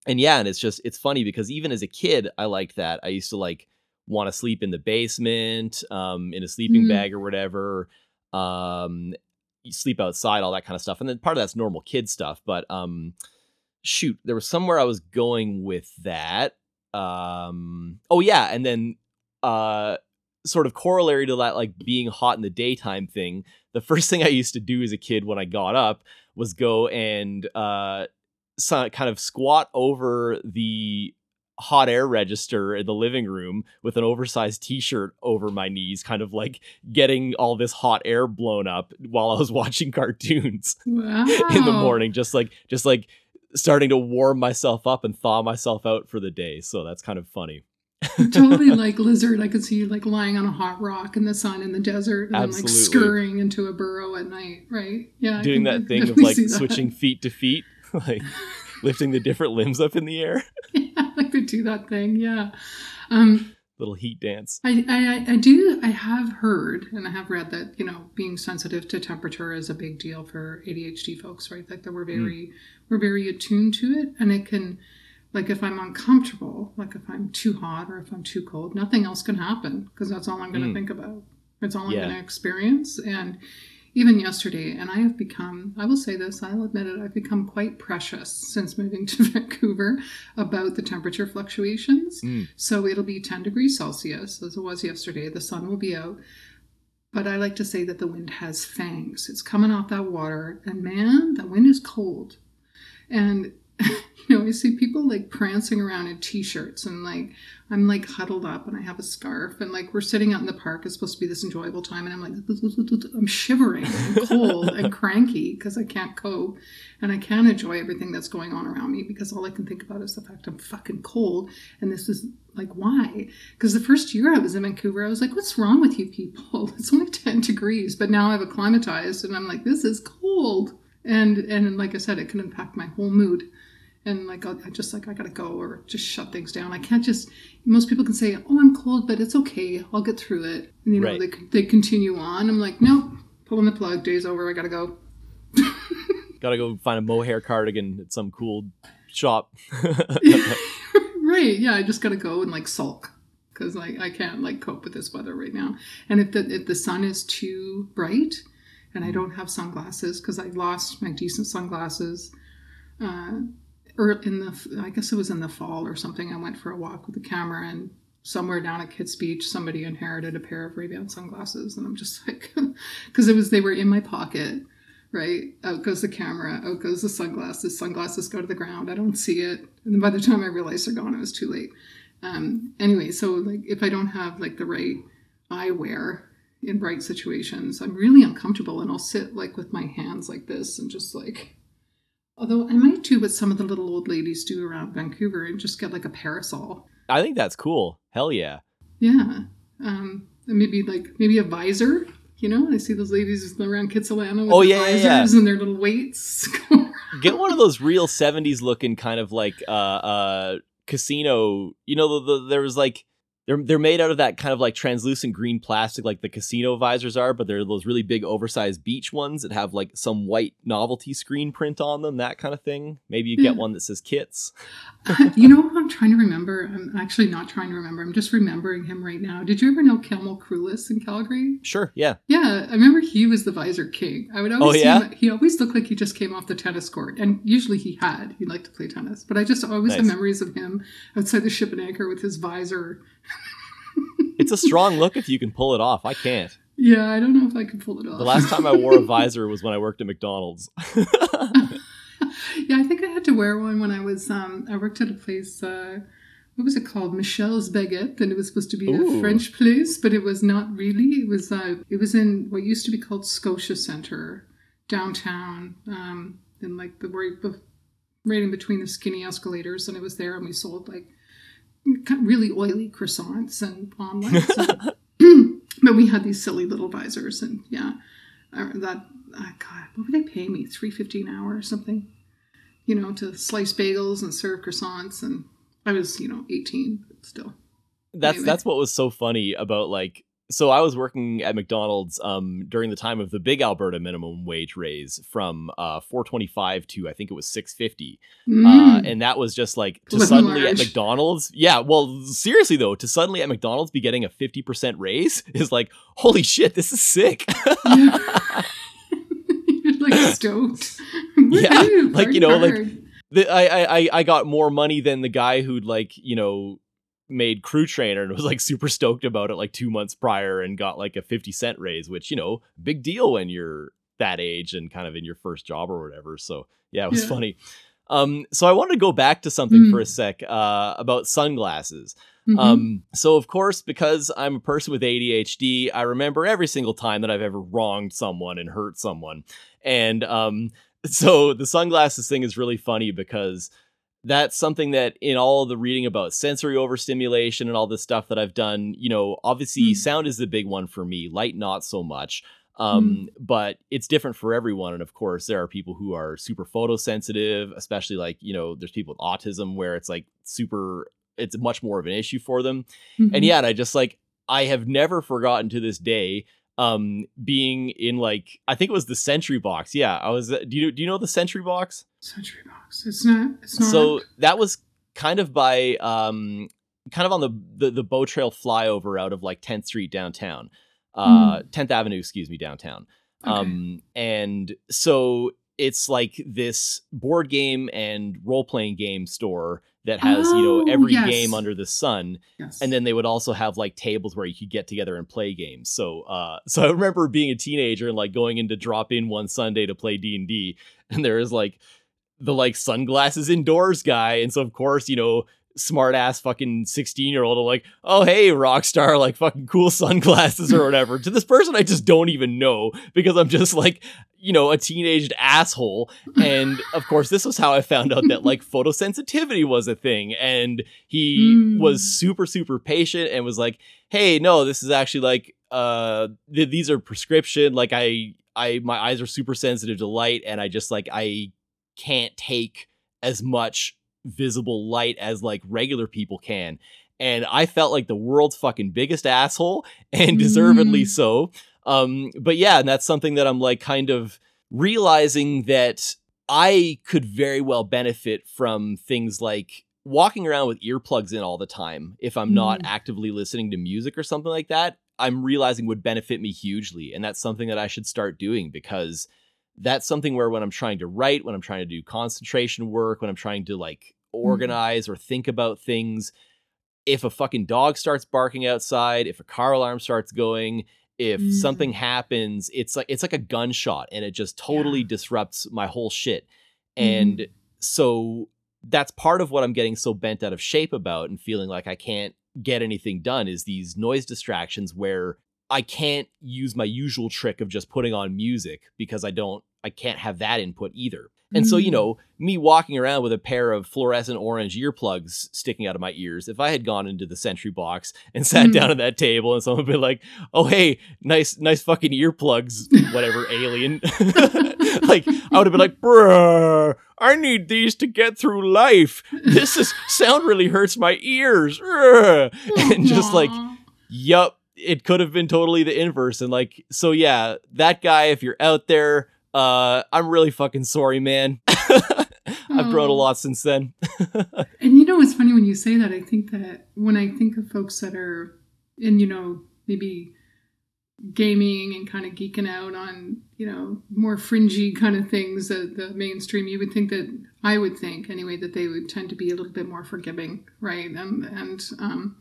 and yeah, and it's just it's funny because even as a kid, I liked that. I used to like want to sleep in the basement, um, in a sleeping Mm. bag or whatever. Um, you sleep outside, all that kind of stuff. And then part of that's normal kid stuff. But um, shoot, there was somewhere I was going with that. Um, oh yeah, and then uh, sort of corollary to that, like being hot in the daytime thing. The first thing I used to do as a kid when I got up was go and uh, kind of squat over the hot air register in the living room with an oversized t-shirt over my knees kind of like getting all this hot air blown up while I was watching cartoons Wow. in the morning just like just like starting to warm myself up and thaw myself out for the day so that's kind of funny totally like lizard. I could see you like lying on a hot rock in the sun in the desert and then like scurrying into a burrow at night, right? Yeah. Doing that thing of like see that. switching feet to feet like lifting the different limbs up in the air yeah, like to do that thing. Yeah. Um, little heat dance I, I, I do, I have heard and I have read that, you know, being sensitive to temperature is a big deal for ADHD folks, right? Like that we're very, we're very attuned to it and it can, like if I'm uncomfortable, like if I'm too hot or if I'm too cold, nothing else can happen because that's all I'm going to Mm. think about. It's all I'm going to experience. And even yesterday, and I have become, I will say this, I'll admit it, I've become quite precious since moving to Vancouver about the temperature fluctuations. Mm. So it'll be 10 degrees Celsius as it was yesterday. The sun will be out. But I like to say that the wind has fangs. It's coming off that water, and man, the wind is cold. And I see people like prancing around in t-shirts and like I'm like huddled up and I have a scarf and like we're sitting out in the park. It's supposed to be this enjoyable time and I'm like I'm shivering and cold and cranky because I can't cope and I can't enjoy everything that's going on around me because all I can think about is the fact I'm fucking cold and this is like why? Because the first year I was in Vancouver, I was like, what's wrong with you people? It's only 10 degrees, but now I've acclimatized and I'm like, this is cold. And and like I said, it can impact my whole mood and like I'll, just like I gotta go or just shut things down. I can't just. Most people can say, "Oh, I'm cold, but it's okay. I'll get through it." And you know Right. they they continue on. I'm like, nope, pulling the plug. Day's over. I gotta go. gotta go find a mohair cardigan at some cool shop right? Yeah, I just gotta go and like sulk because like I can't like cope with this weather right now. And if the if the sun is too bright, and I don't have sunglasses because I lost my decent sunglasses. Uh, or in the, I guess it was in the fall or something. I went for a walk with the camera, and somewhere down at Kits Beach, somebody inherited a pair of Ray-Ban sunglasses, and I'm just like, because it was they were in my pocket, right? Out goes the camera, out goes the sunglasses. Sunglasses go to the ground. I don't see it, and then by the time I realized they're gone, it was too late. Um, anyway, so like if I don't have like the right eyewear in bright situations, I'm really uncomfortable, and I'll sit like with my hands like this and just like. Although I might do what some of the little old ladies do around Vancouver and just get like a parasol. i think that's cool hell yeah Yeah. Um, and maybe like maybe a visor. You know, I see those ladies around Kitsilano with Oh, their yeah, yeah, yeah. and their little weights. get one of those real 70s looking kind of like uh uh casino you know the, the, there was like they're they're made out of that kind of like translucent green plastic like the casino visors are but they're those really big oversized beach ones that have like some white novelty screen print on them that kind of thing maybe you get Yeah. one that says kits uh, you know what I'm trying to remember? I'm actually not trying to remember. I'm just remembering him right now. Did you ever know Kelmo Krulis in Calgary? sure yeah Yeah, I remember he was the visor king. I would always Oh, see yeah? him, he always looked like he just came off the tennis court. And usually he had. He liked to play tennis. But I just always have memories of him outside the ship and anchor with his visor. It's a strong look if you can pull it off i can't Yeah, I don't know if I can pull it off. the last time i wore a visor was when i worked at mcdonald's yeah, I think I had to wear one when I was um I worked at a place uh what was it called? Michel's Baguette, and it was supposed to be Ooh. a French place, but it was not really. It was uh it was in what used to be called Scotia Center downtown, um in like the right right in between the skinny escalators, and it was there, and we sold like kind of really oily croissants and omelets. and- but we had these silly little visors, and yeah, uh, that uh, God, what would they pay me? Three fifty an hour or something. you know, to slice bagels and serve croissants. And I was, you know, 18, but still. That's Anyway. that's what was so funny about like so I was working at McDonald's um during the time of the big Alberta minimum wage raise from uh 425 to I think it was 650. Uh Mm. and that was just like to Living suddenly at. McDonald's. Yeah, well seriously though, to suddenly at McDonald's be getting a 50% raise is like holy shit, this is sick. You're like stoked. Yeah, like, you know, like- the, I, I I- I got more money than the guy who'd like you know made crew trainer and was like super stoked about it like two months prior and got like a 50 cent raise which you know big deal when you're that age and kind of in your first job or whatever so yeah it was Yeah. funny um so i wanted to go back to something for Mm. a sec uh about sunglasses Mhm. um, so of course, because I'm a person with ADHD, I remember every single time that I've ever wronged someone and hurt someone. And um, so the sunglasses thing is really funny because that's something that in all the reading about sensory overstimulation and all this stuff that I've done, you know, obviously Mm. sound is the big one for me, light not so much. Um, but it's different for everyone. And of course, there are people who are super photosensitive, especially like, you know, there's people with autism where it's like super it's much more of an issue for them. Mhm. And yet I just like I have never forgotten to this day um being in like I think it was the Sentry box. Yeah, I was do you do you know the Sentry box? Century box. It's not. It's not. So that was kind of by um kind of on the the, the bow trail flyover out of like 10th Street downtown. Uh 10th Avenue, excuse me, downtown. Okay. Um and so it's like this board game and role playing game store that has, you know, Oh, every yes. game under the sun yes. and then they would also have like tables where you could get together and play games so uh so i remember being a teenager and like going in to drop in one sunday to play d&d and there is like the like sunglasses indoors guy and so of course you know smart ass fucking 16 year old are like oh hey rockstar like fucking cool sunglasses or whatever to this person i just don't even know because i'm just like you know a teenaged asshole and of course this was how i found out that like photosensitivity was a thing and he Mm. was super super patient and was like hey no this is actually like uh th- these are prescription like i i my eyes are super sensitive to light and i just like i can't take as much visible light as like regular people can and i felt like the world's fucking biggest asshole and deservedly Mm. so um but yeah and that's something that i'm like kind of realizing that I could very well benefit from things like walking around with earplugs in all the time if I'm not Mm. actively listening to music or something like that. I'm realizing would benefit me hugely. And that's something that I should start doing because that's something where when I'm trying to write, when I'm trying to do concentration work, when I'm trying to like organize or think about things, if a fucking dog starts barking outside, if a car alarm starts going, if Mm. something happens, it's like it's like a gunshot and it just totally Yeah. disrupts my whole shit. And so that's part of what I'm getting so bent out of shape about and feeling like I can't get anything done is these noise distractions where I can't use my usual trick of just putting on music because I don't I can't have that input either. And so, you Mm. know, me walking around with a pair of fluorescent orange earplugs sticking out of my ears, if I had gone into the sentry box and sat Mm. down at that table and someone would be like, oh, hey, nice, nice fucking earplugs, whatever, alien. like, I would have been like, bruh, I need these to get through life. This is sound really hurts my ears. Ugh." And just like. Yup, it could have been totally the inverse. And like, so yeah, that guy, if you're out there, uh, I'm really fucking sorry, man. I've grown a lot since then. And you know, it's funny when you say that. I think that when I think of folks that are in, you know, maybe gaming and kind of geeking out on, you know, more fringy kind of things, that the mainstream, you would think that I would think anyway that they would tend to be a little bit more forgiving, right? And and um,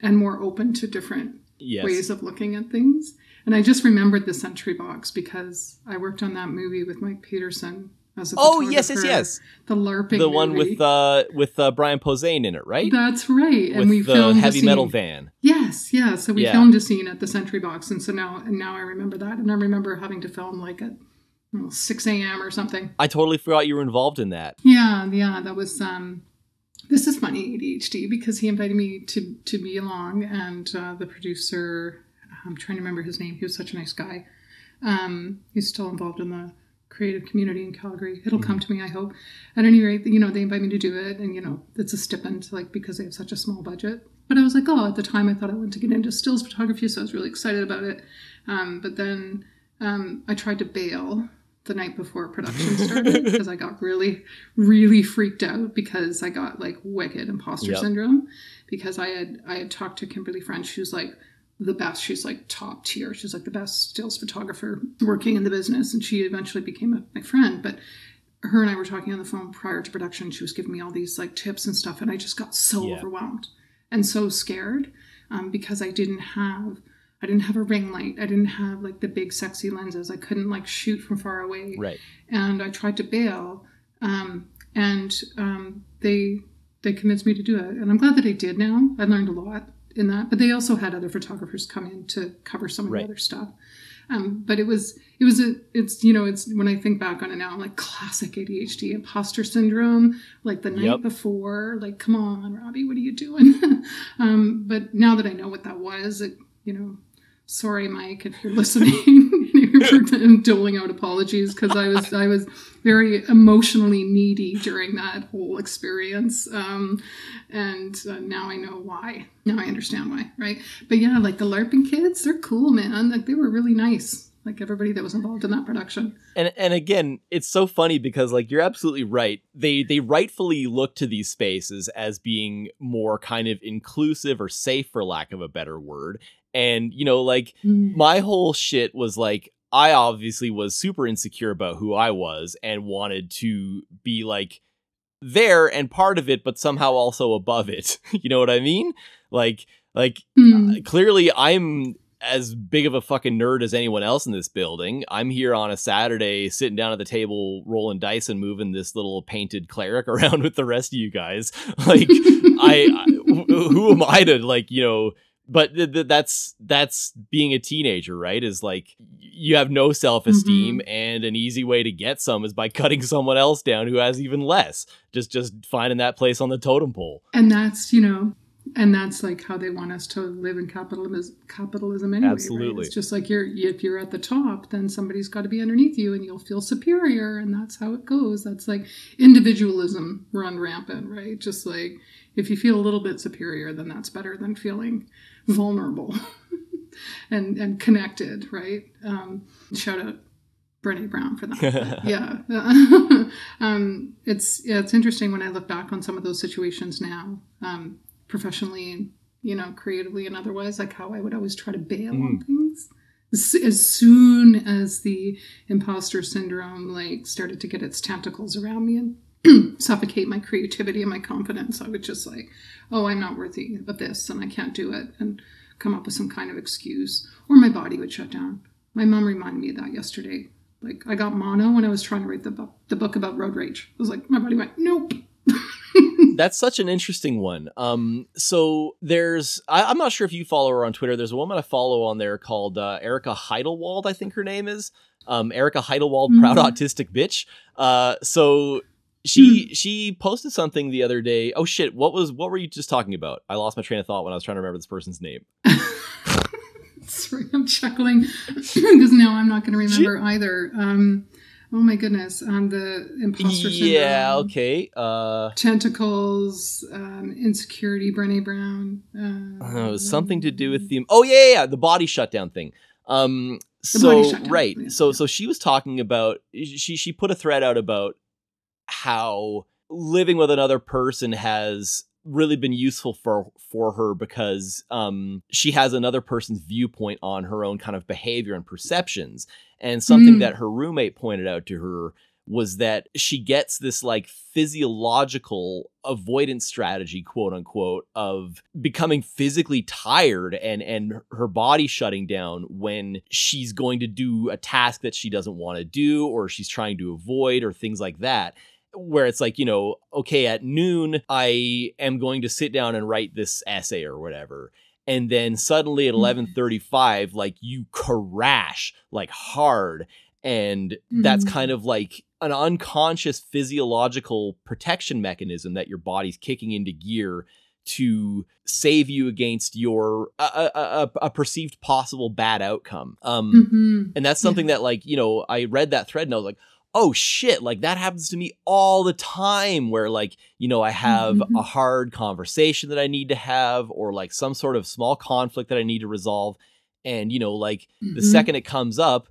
and more open to different yes. ways of looking at things. And I just remembered the Sentry Box because I worked on that movie with Mike Peterson as a Oh yes, yes, yes. the LARPing, The one movie. with uh with uh, Brian Posehn in it, right? That's right. with and we the filmed a heavy metal van. Yes, yeah. So we Yeah. filmed a scene at the Sentry Box, and so now and now I remember that, and I remember having to film like at know, six a.m. or something. I totally forgot you were involved in that. Yeah, yeah. That was um. This is funny ADHD because he invited me to to be along, and uh, the producer, I'm trying to remember his name. He was such a nice guy. Um, he's still involved in the creative community in Calgary. It'll come to me, I hope. At any rate, you know, they invite me to do it, and you know, it's a stipend, like because they have such a small budget. But I was like, oh, at the time, I thought I wanted to get into stills photography, so I was really excited about it. Um, but then um, I tried to bail the night before production started because I got really, really freaked out because I got like wicked imposter Yep. syndrome because I had I had talked to Kimberly French, who's like the best. She's like top tier. She's like the best stills photographer working in the business, and she eventually became a, my friend. But her and I were talking on the phone prior to production. She was giving me all these like tips and stuff, and I just got so Yeah. overwhelmed and so scared um, because I didn't have I didn't have a ring light. I didn't have like the big sexy lenses. I couldn't like shoot from far away Right. and I tried to bail, um, and um, they they convinced me to do it, and I'm glad that I did. Now I learned a lot in that, but they also had other photographers come in to cover some of Right. the other stuff. Um, but it was it was a it's you know it's when I think back on it now, I'm like classic ADHD imposter syndrome, like the night Yep. before, like come on, Robbie, what are you doing? um, but now that I know what that was, it you know sorry mike if you're listening. I'm doling out apologies because i was i was very emotionally needy during that whole experience um, and uh, now i know why. Now i understand why right? But yeah like the larping kids they're cool man. Like they were really nice. Like everybody that was involved in that production. And and again it's so funny because like you're absolutely right. They they rightfully look to these spaces as being more kind of inclusive or safe for lack of a better word and you know like my whole shit was like I obviously was super insecure about who I was and wanted to be like there and part of it but somehow also above it. you know what I mean? Like like Hmm. uh, clearly I'm as big of a fucking nerd as anyone else in this building. I'm here on a Saturday sitting down at the table rolling dice and moving this little painted cleric around with the rest of you guys. Like I, I who am I to like you know but th- th- that's that's being a teenager right is like you have no self-esteem mm-hmm. and an easy way to get some is by cutting someone else down who has even less just just finding that place on the totem pole and that's you know and that's like how they want us to live in capitalism capitalism anyway right? Absolutely. it's just like you're if you're at the top then somebody's got to be underneath you and you'll feel superior and that's how it goes that's like individualism run rampant right just like if you feel a little bit superior then that's better than feeling vulnerable and and connected right? Um shout out Brene Brown for that. Yeah. Um, it's yeah, it's interesting when i look back on some of those situations now um, professionally and you know creatively and otherwise like how i would always try to bail on things. As, as soon as the imposter syndrome like started to get its tentacles around me and suffocate my creativity and my confidence i would just like oh i'm not worthy of this and i can't do it and come up with some kind of excuse or my body would shut down my mom reminded me of that yesterday like I got mono when I was trying to write the book, the book about road rage. I was like, my body went, nope. that's such an interesting one. Um, so there's I, I'm not sure if you follow her on Twitter. There's a woman I follow on there called uh, Erica Heidelwald, I think her name is. Um, Erica Heidelwald, proud Mhm. autistic bitch. Uh, so she she posted something the other day. Oh shit, what was what were you just talking about? I lost my train of thought when I was trying to remember this person's name. Sorry, I'm chuckling because now I'm not going to remember either. Um, oh my goodness, on the imposter syndrome. Yeah, okay. Uh, Tentacles, um, insecurity, Brené Brown. Uh, uh, something to do with the oh yeah, yeah, yeah, the body shutdown thing. Um, so right, yeah, so so she was talking about she she put a thread out about how living with another person has really been useful for for her because um she has another person's viewpoint on her own kind of behavior and perceptions and something Mm. that her roommate pointed out to her was that she gets this like physiological avoidance strategy quote unquote of becoming physically tired and and her body shutting down when she's going to do a task that she doesn't want to do or she's trying to avoid or things like that where it's like you know okay at noon i am going to sit down and write this essay or whatever and then suddenly at Mhm. 11:35 like you crash like hard and that's Mhm. kind of like an unconscious physiological protection mechanism that your body's kicking into gear to save you against your a, a, a, perceived possible bad outcome um Mhm. and that's something that like you know i read that thread and i was like oh shit, like that happens to me all the time where like, you know, I have Mhm. a hard conversation that I need to have or like some sort of small conflict that I need to resolve. And, you know, like the Mhm. second it comes up,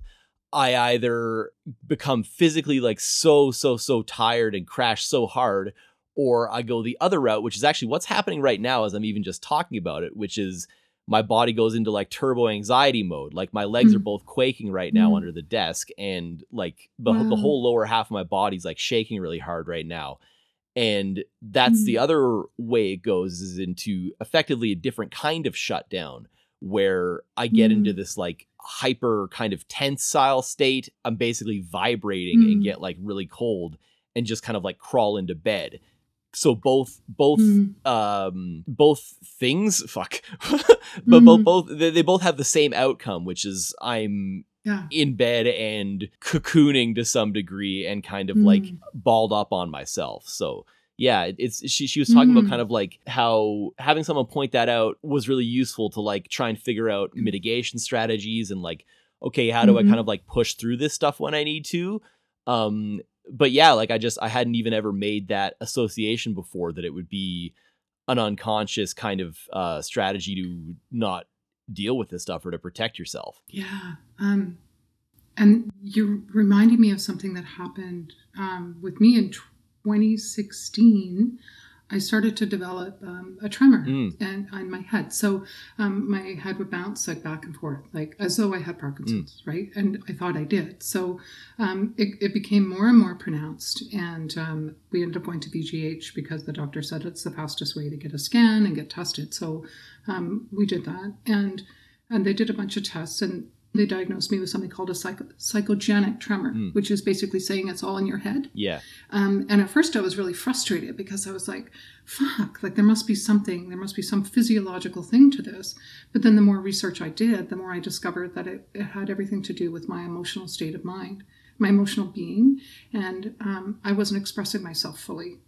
I either become physically like so, so, so tired and crash so hard, or I go the other route, which is actually what's happening right now as I'm even just talking about it, which is my body goes into like turbo anxiety mode. Like my legs are Mm. both quaking right now Mm. under the desk, and like the, the whole lower half of my body's like shaking really hard right now. And that's the Mm. other way it goes is into effectively a different kind of shutdown where I get into Mm. this like hyper kind of tense style state. I'm basically vibrating and Mm. get like really cold and just kind of like crawl into bed. So both both Mm. um both things fuck but both Mhm. both they, they both have the same outcome which is i'm Yeah. in bed and cocooning to some degree and kind of like Mm. balled up on myself so yeah it's she she was talking about Mm. kind of like how having someone point that out was really useful to like try and figure out mitigation strategies and like okay how do i Mhm. kind of like push through this stuff when i need to um but yeah like i just i hadn't even ever made that association before that it would be an unconscious kind of uh strategy to not deal with this stuff or to protect yourself Yeah. Um, and you reminded me of something that happened um, with me in 2016. I started to develop um, a tremor Mm. and on my head. So um, my head would bounce like back and forth, like as though I had Parkinson's, right? And I thought I did. So um, it, it became more and more pronounced. And um, we ended up going to VGH because the doctor said it's the fastest way to get a scan and get tested. So um, we did that. And and they did a bunch of tests and they diagnosed me with something called a psycho- psychogenic tremor, Mm. which is basically saying it's all in your head. yeah Um, and at first, I was really frustrated because I was like, fuck, like there must be something, there must be some physiological thing to this. But then the more research I did, the more I discovered that it, it had everything to do with my emotional state of mind, my emotional being. And um, I wasn't expressing myself fully.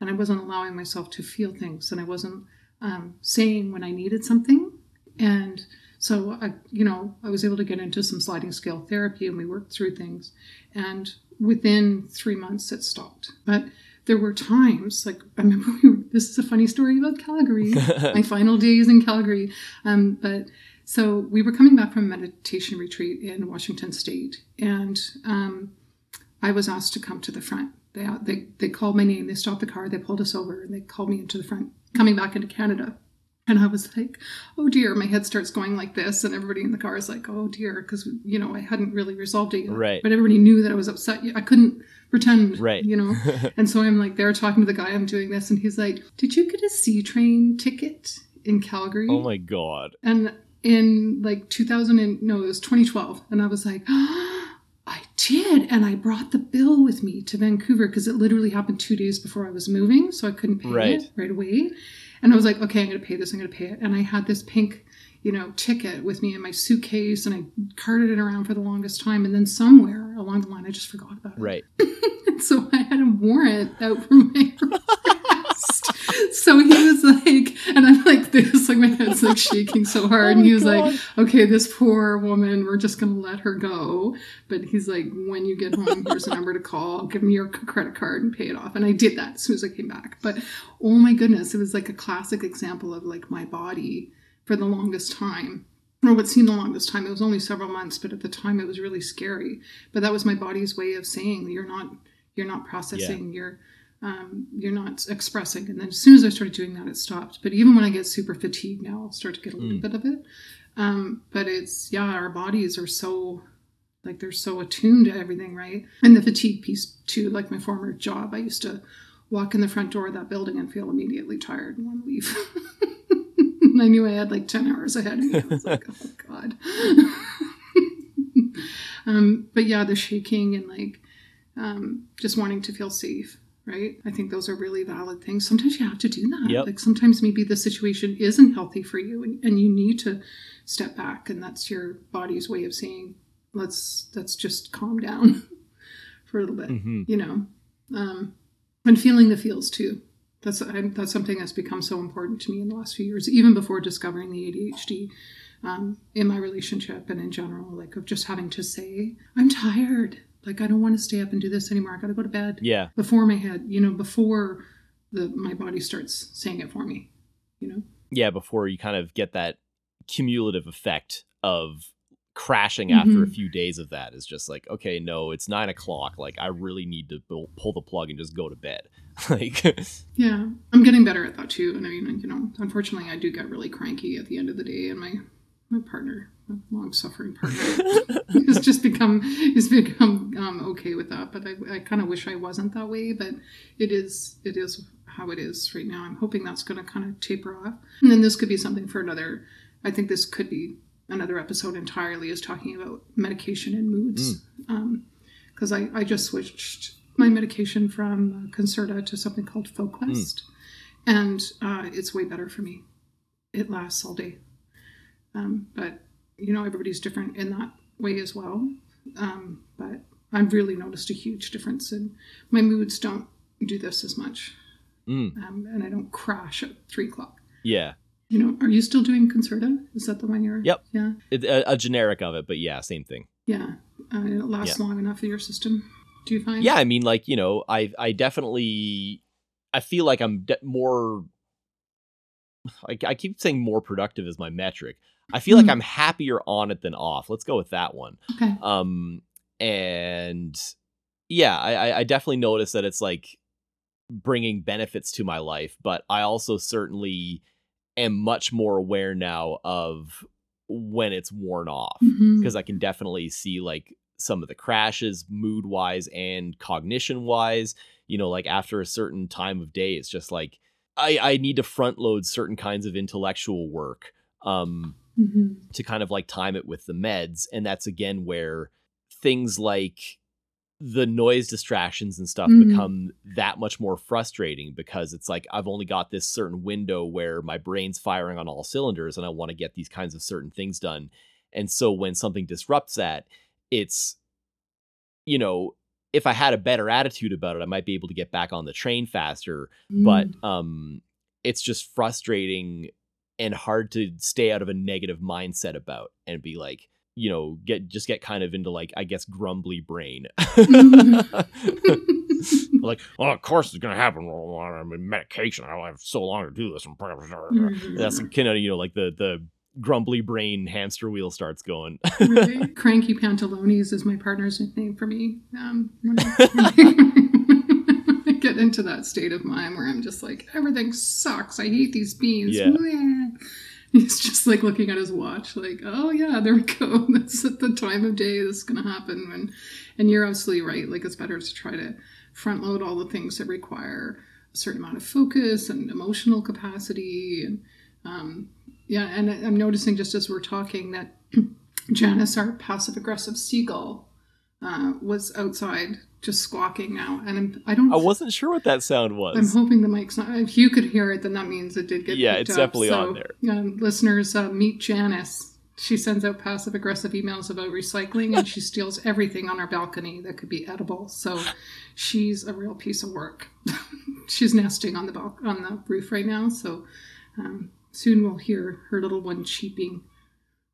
And I wasn't allowing myself to feel things. And I wasn't um, saying when I needed something. And so I, you know, I was able to get into some sliding scale therapy and we worked through things. And within three months, it stopped. But there were times, like I remember, we were, this is a funny story about Calgary, my final days in Calgary. Um, but so we were coming back from a meditation retreat in Washington State, and um, I was asked to come to the front. They, they they called my name. They stopped the car. They pulled us over, and they called me into the front, coming back into Canada. And I was like, oh dear, my head starts going like this. And everybody in the car is like, oh dear, because, you know, I hadn't really resolved it yet. Right. But everybody knew that I was upset. I couldn't pretend, Right. you know. and so I'm like there talking to the guy, I'm doing this. And he's like, did you get a C train ticket in Calgary? oh my god And in like 2000 and no, it was 2012. And I was like, I did. And I brought the bill with me to Vancouver because it literally happened two days before I was moving. So I couldn't pay Right. it right away. And I was like, okay, I'm going to pay this. I'm going to pay it. And I had this pink, you know, ticket with me in my suitcase and I carted it around for the longest time. And then somewhere along the line, I just forgot about it. right So I had a warrant out for my. so he was like, and I'm like this, like my head's like shaking so hard. Oh and he my was like, okay, this poor woman, we're just gonna let her go. But he's like, when you get home, here's a number to call. Give me your credit card and pay it off. And I did that as soon as I came back. But oh my goodness, it was like a classic example of like my body for the longest time. Or what seemed the longest time. It was only several months, but at the time it was really scary. But that was my body's way of saying you're not you're not processing you're um, you're not expressing. And then as soon as i started doing that it stopped. But even when i get super fatigued now i'll start to get a little Mm. bit of it. Um, but it's yeah our bodies are so like they're so attuned to everything right? And the fatigue piece too like my former job i used to walk in the front door of that building and feel immediately tired and want to leave. And i knew i had like 10 hours ahead of me. I was like oh god. Um, but yeah the shaking and like um, just wanting to feel safe right? I think those are really valid things. Sometimes you have to do that. Yep. like sometimes maybe the situation isn't healthy for you and, and you need to step back and that's your body's way of saying let's let's just calm down for a little bit Mhm. you know? Um, and feeling the feels too. That's I'm, that's something that's become so important to me in the last few years even before discovering the adhd um, in my relationship and in general like of just having to say i'm tired Like I don't want to stay up and do this anymore. I got to go to bed. Yeah. Before my head, you know, before the my body starts saying it for me. You know. Yeah, before you kind of get that cumulative effect of crashing mm-hmm. after a few days of that is just like, okay, no, it's nine o'clock. Like, I really need to pull the plug and just go to bed. like, Yeah, I'm getting better at that too. And I mean, you know, unfortunately, I do get really cranky at the end of the day, and my my partner, my long suffering partner, has just become has become um, okay with that. But I, I kind of wish I wasn't that way. But it is it is how it is right now. I'm hoping that's going to kind of taper off, and then this could be something for another. I think this could be another episode entirely is talking about medication and moods, because I I just switched my medication from Concerta to something called Foquest, and uh, it's way better for me. It lasts all day, um, but you know everybody's different in that way as well. Um, but I've really noticed a huge difference, and my moods don't do this as much, mm, um, and I don't crash at three o'clock. yeah, You know, are you still doing Concerta? Is that the one you're? Yep. Yeah, it, a, a generic of it, but yeah, same thing. yeah. Uh, it lasts long enough in your system. Do you find? Yeah, I mean, like you know, I I definitely I feel like I'm de- more. I, I keep saying more productive is my metric. I feel like Mhm. I'm happier on it than off. Let's go with that one. Okay. Um, and yeah, I, I- definitely notice that it's like bringing benefits to my life, but I also certainly am much more aware now of when it's worn off because I can definitely see like some of the crashes mood wise and cognition wise. You know, like after a certain time of day, it's just like I, I need to front load certain kinds of intellectual work um, Mhm. to kind of like time it with the meds. And that's again where things like the noise distractions and stuff Mhm. become that much more frustrating because it's like I've only got this certain window where my brain's firing on all cylinders and I want to get these kinds of certain things done. And so when something disrupts that, it's you know, if I had a better attitude about it, I might be able to get back on the train faster, but Mm. um it's just frustrating and hard to stay out of a negative mindset about and be like you know get just get kind of into like i guess grumbly brain like well of course it's gonna happen well, i'm in medication i have so long to do this Mhm. that's kind of you know like the the grumbly brain hamster wheel starts going Right. Cranky Pantalones is my partner's nickname for me. Um, when I, when I get into that state of mind where I'm just like, everything sucks. I hate these beans. Yeah. He's just like looking at his watch, like, oh yeah, there we go. That's at the time of day this is gonna happen. And and you're absolutely right. Like it's better to try to front load all the things that require a certain amount of focus and emotional capacity and um, yeah, and I'm noticing just as we're talking that Janice, our passive aggressive seagull, uh, was outside just squawking now, and I'm, I don't. i wasn't sure what that sound was. I'm hoping the mic's not. If you could hear it, then that means it did get. Yeah, it's up. definitely So, on there. Um, listeners, uh, meet Janice. She sends out passive aggressive emails about recycling, and she steals everything on our balcony that could be edible. So, she's a real piece of work. she's nesting on the bal- on the roof right now. So, um, soon we'll hear her little one cheeping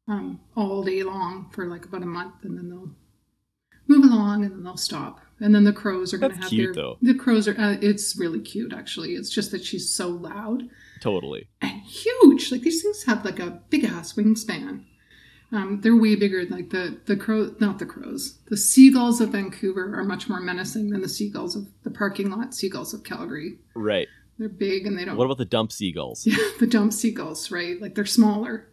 um, all day long for like about a month, and then they'll move along, and then they'll stop, and then the crows are going to That's have cute, their. though. The crows are. Uh, it's really cute, actually. It's just that she's so loud totally and huge. Like these things have like a big ass wingspan. Um, they're way bigger. Like the the crow, not the crows. The seagulls of Vancouver are much more menacing than the seagulls of the parking lot seagulls of Calgary. right They're big and they don't. what about the dump seagulls Yeah, the dump seagulls, right? Like they're smaller,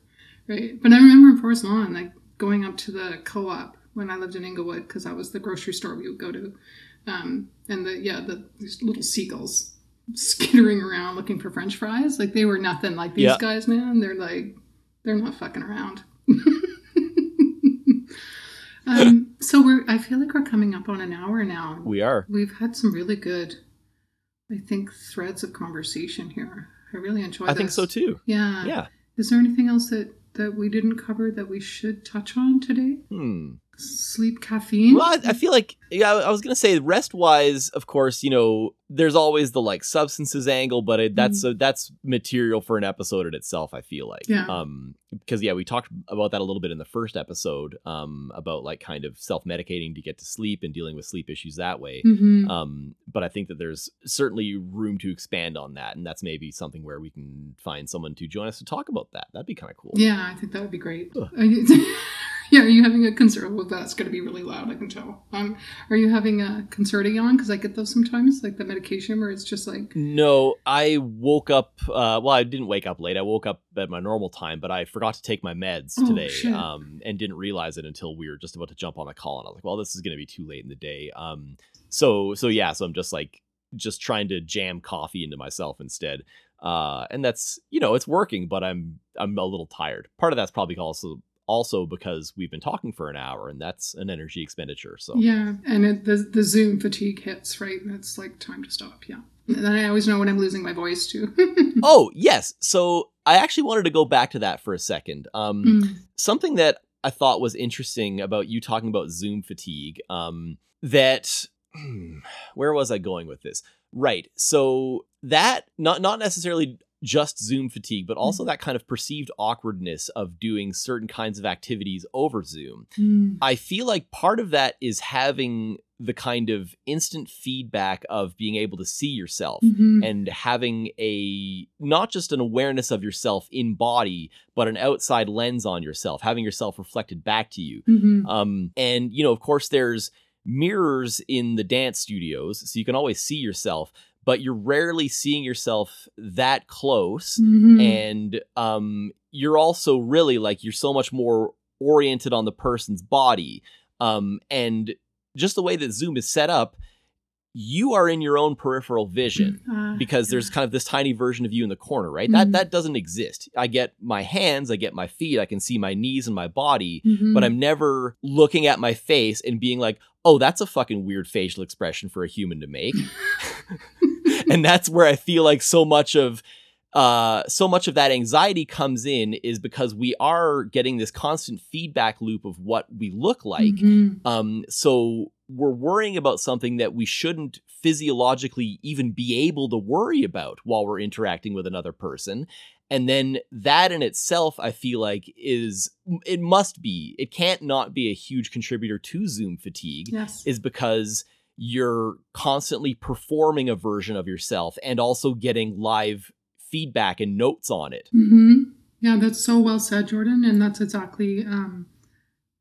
right? But I remember in Forest Lawn, like going up to the co-op when I lived in Inglewood, because that was the grocery store we would go to, um, and the yeah, the these little seagulls skittering around looking for French fries. Like they were nothing like these Yeah. guys, man. They're like they're not fucking around. um, so we're. I feel like we're coming up on an hour now. we are We've had some really good, I think, threads of conversation here. I really enjoy. i think so too Yeah. yeah Is there anything else that that we didn't cover that we should touch on today? hmm sleep caffeine. Well, I, I feel like yeah, I was gonna say rest wise, of course, you know, there's always the like substances angle, but it, that's Mm-hmm. so that's material for an episode in itself. I feel like, Yeah. um, because yeah, we talked about that a little bit in the first episode, um, about like kind of self medicating to get to sleep and dealing with sleep issues that way. Mhm. Um, but I think that there's certainly room to expand on that, and that's maybe something where we can find someone to join us to talk about that. That'd be kind of cool. Yeah, I think that would be great. Ugh. Are you, yeah, are you having a concert? Well, that's going to be really loud. I can tell. Um, are you having a concerti on? Because I get those sometimes, like the medication where it's just like, No, I woke up. Uh, well, I didn't wake up late. I woke up at my normal time, but I forgot to take my meds Oh, today, shit. um, and didn't realize it until we were just about to jump on the call. And I was like, "Well, this is going to be too late in the day." Um, so, so yeah, so I'm just like, just trying to jam coffee into myself instead. Uh, and that's you know, it's working, but I'm I'm a little tired. Part of that's probably also also because we've been talking for an hour, and that's an energy expenditure. So yeah, and it, the the Zoom fatigue hits, right? And it's like time to stop. Yeah, and then I always know when I'm losing my voice too. oh yes, so I actually wanted to go back to that for a second. Um, Mm. something that I thought was interesting about you talking about Zoom fatigue. Um, that where was I going with this? Right. So that not not necessarily just Zoom fatigue, but also that kind of perceived awkwardness of doing certain kinds of activities over Zoom. Mm. I feel like part of that is having the kind of instant feedback of being able to see yourself Mhm. and having a not just an awareness of yourself in body but an outside lens on yourself having yourself reflected back to you Mhm. um and you know of course there's mirrors in the dance studios so you can always see yourself but you're rarely seeing yourself that close Mhm. and um you're also really like you're so much more oriented on the person's body um and just the way that zoom is set up you are in your own peripheral vision Ah, because there's kind of this tiny version of you in the corner right that Mhm. that doesn't exist i get my hands i get my feet i can see my knees and my body Mhm. but i'm never looking at my face and being like oh that's a fucking weird facial expression for a human to make and that's where I feel like so much of uh so much of that anxiety comes in is because we are getting this constant feedback loop of what we look like Mhm. um so we're worrying about something that we shouldn't physiologically even be able to worry about while we're interacting with another person and then that in itself i feel like is it must be it can't not be a huge contributor to zoom fatigue yes. is because you're constantly performing a version of yourself and also getting live feedback and notes on it. hmm Yeah, that's so well said, Jordan. And that's exactly um,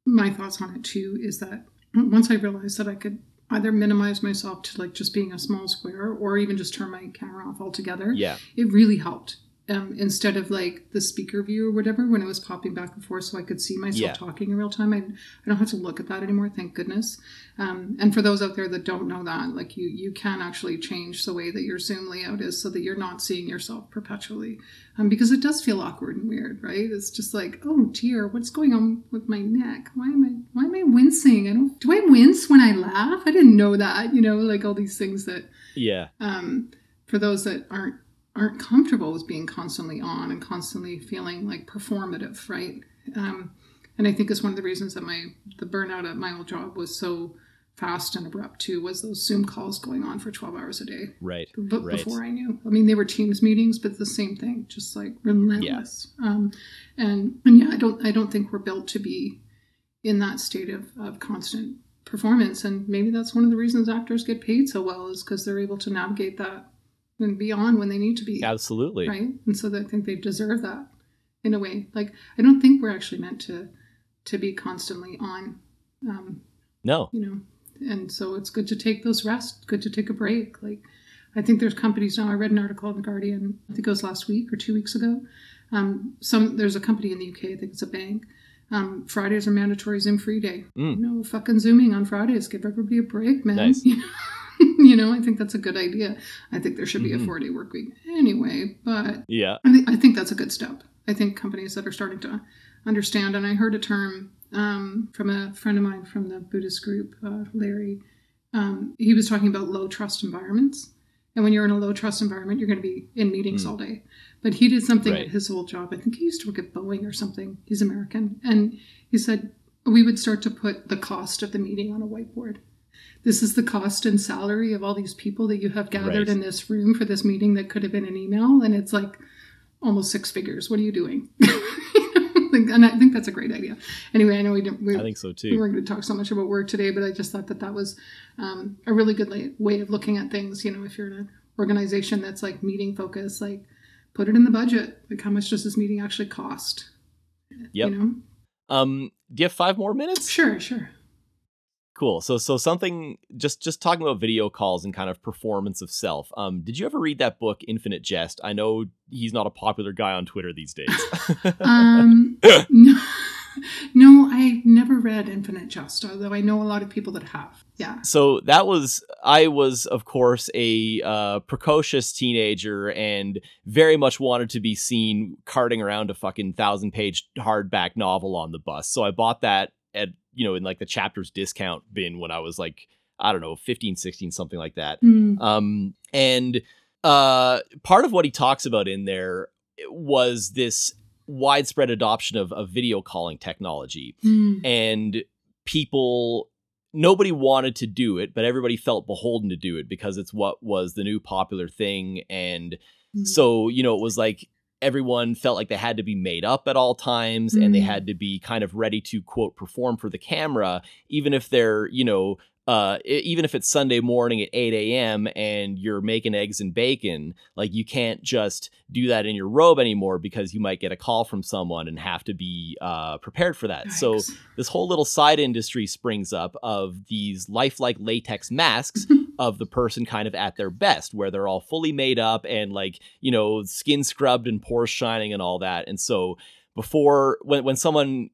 my thoughts on it too. Is that once I realized that I could either minimize myself to like just being a small square, or even just turn my camera off altogether, Yeah. it really helped. Um, instead of like the speaker view or whatever, when it was popping back and forth, so I could see myself Yeah. talking in real time, I, I don't have to look at that anymore. Thank goodness. Um, and for those out there that don't know that, like you, you can actually change the way that your Zoom layout is so that you're not seeing yourself perpetually, um, because it does feel awkward and weird, right? It's just like, oh dear, what's going on with my neck? Why am I, why am I wincing? I don't. Do I wince when I laugh? I didn't know that. You know, like all these things that Yeah. um, for those that aren't aren't comfortable with being constantly on and constantly feeling like performative, right? Um, and I think it's one of the reasons that my the burnout at my old job was so fast and abrupt too. Was those Zoom calls going on for twelve hours a day? Right. But Right. before I knew, I mean, they were Teams meetings, but the same thing, just like relentless. Um, and and yeah, I don't I don't think we're built to be in that state of, of constant performance. And maybe that's one of the reasons actors get paid so well is because they're able to navigate that and be on when they need to be, Absolutely. right? And so I think they deserve that in a way. Like I don't think we're actually meant to to be constantly on. Um, No. you know and so it's good to take those rests good to take a break like i think there's companies now i read an article in the guardian i think it was last week or two weeks ago um, some there's a company in the uk i think it's a bank um, fridays are mandatory zoom free day Mm. no fucking zooming on fridays give everybody a break man Nice. you, know? you know i think that's a good idea i think there should be Mhm. a four day work week anyway but Yeah. I, th- I think that's a good step. I think companies that are starting to understand, and I heard a term um, from a friend of mine from the Buddhist group, uh, Larry. Um, he was talking about low trust environments. And when you're in a low trust environment, you're going to be in meetings Mm. all day. But he did something Right. at his old job. I think he used to work at Boeing or something. He's American. And he said, we would start to put the cost of the meeting on a whiteboard. This is the cost and salary of all these people that you have gathered Right. in this room for this meeting that could have been an email, and it's like almost six figures. What are you doing? and I think that's a great idea. Anyway, I know we didn't. We, I think so too. we weren't going to talk so much about work today, but I just thought that that was um, a really good way of looking at things. You know, if you're in an organization that's like meeting focused, like put it in the budget. Like, how much does this meeting actually cost? Yep. You know? Um, do you have five more minutes? Sure, sure. Cool. So so something just just talking about video calls and kind of performance of self. Um, did you ever read that book Infinite Jest? I know he's not a popular guy on Twitter these days. Um, no, no, I never read Infinite Jest, although I know a lot of people that have. Yeah. so that was I was of course a uh, precocious teenager and very much wanted to be seen carting around a fucking thousand page hardback novel on the bus. So I bought that at you know in like the chapters discount bin when I was like I don't know 15 16 something like that. Mm, Um, and uh, part of what he talks about in there was this widespread adoption of, of video calling technology. mm, And people, nobody wanted to do it, but everybody felt beholden to do it because it's what was the new popular thing. And mm. so, you know, it was like everyone felt like they had to be made up at all times and they Mm. had to be kind of ready to quote perform for the camera, even if they're, you know, uh, even if it's Sunday morning at 8 a.m. and you're making eggs and bacon, like you can't just do that in your robe anymore because you might get a call from someone and have to be uh, prepared for that. So this whole little side industry springs up of these lifelike latex masks of the person kind of at their best, where they're all fully made up and like, you know, skin scrubbed and pores shining and all that. And so before when when someone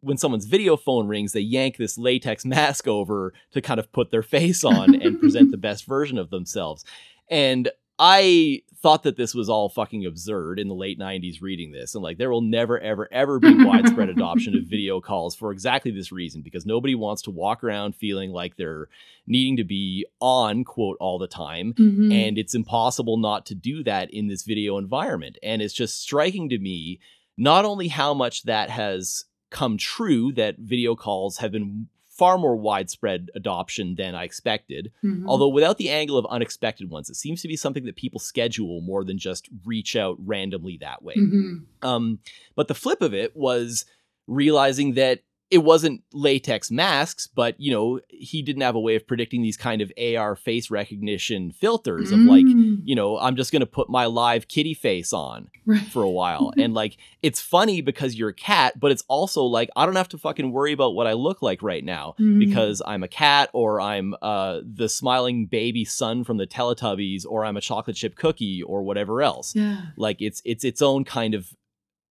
when someone's video phone rings, they yank this latex mask over to kind of put their face on and present the best version of themselves. And I thought that this was all fucking absurd in the late 90s reading this. And like, there will never, ever, ever be widespread adoption of video calls for exactly this reason because nobody wants to walk around feeling like they're needing to be on, quote, all the time. Mhm. And it's impossible not to do that in this video environment. And it's just striking to me not only how much that has come true, that video calls have been far more widespread adoption than I expected. Mhm. Although without the angle of unexpected ones, it seems to be something that people schedule more than just reach out randomly that way. Mhm. Um, but the flip of it was realizing that it wasn't latex masks, but you know, he didn't have a way of predicting these kind of AR face recognition filters of like, Mm, you know, I'm just gonna put my live kitty face on right. for a while. and like it's funny because you're a cat, but it's also like I don't have to fucking worry about what I look like right now Mm. because I'm a cat or I'm uh the smiling baby sun from the Teletubbies or I'm a chocolate chip cookie or whatever else yeah. like it's it's its own kind of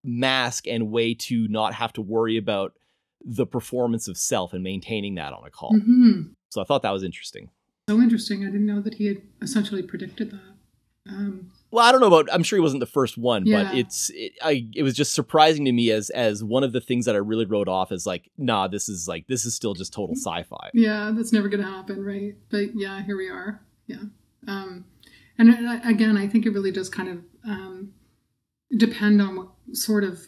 mask and way to not have to worry about the performance of self and maintaining that on a call. Mhm. So I thought that was interesting. So interesting. I didn't know that he had essentially predicted that. Um, Well, I don't know about. I'm sure he wasn't the first one, Yeah. but it's it, I. It was just surprising to me as as one of the things that I really wrote off as like, nah, this is like this is still just total sci-fi. yeah, that's never going to happen, right? But yeah, here we are. Yeah. Um, and uh, again, I think it really does kind of um, depend on what sort of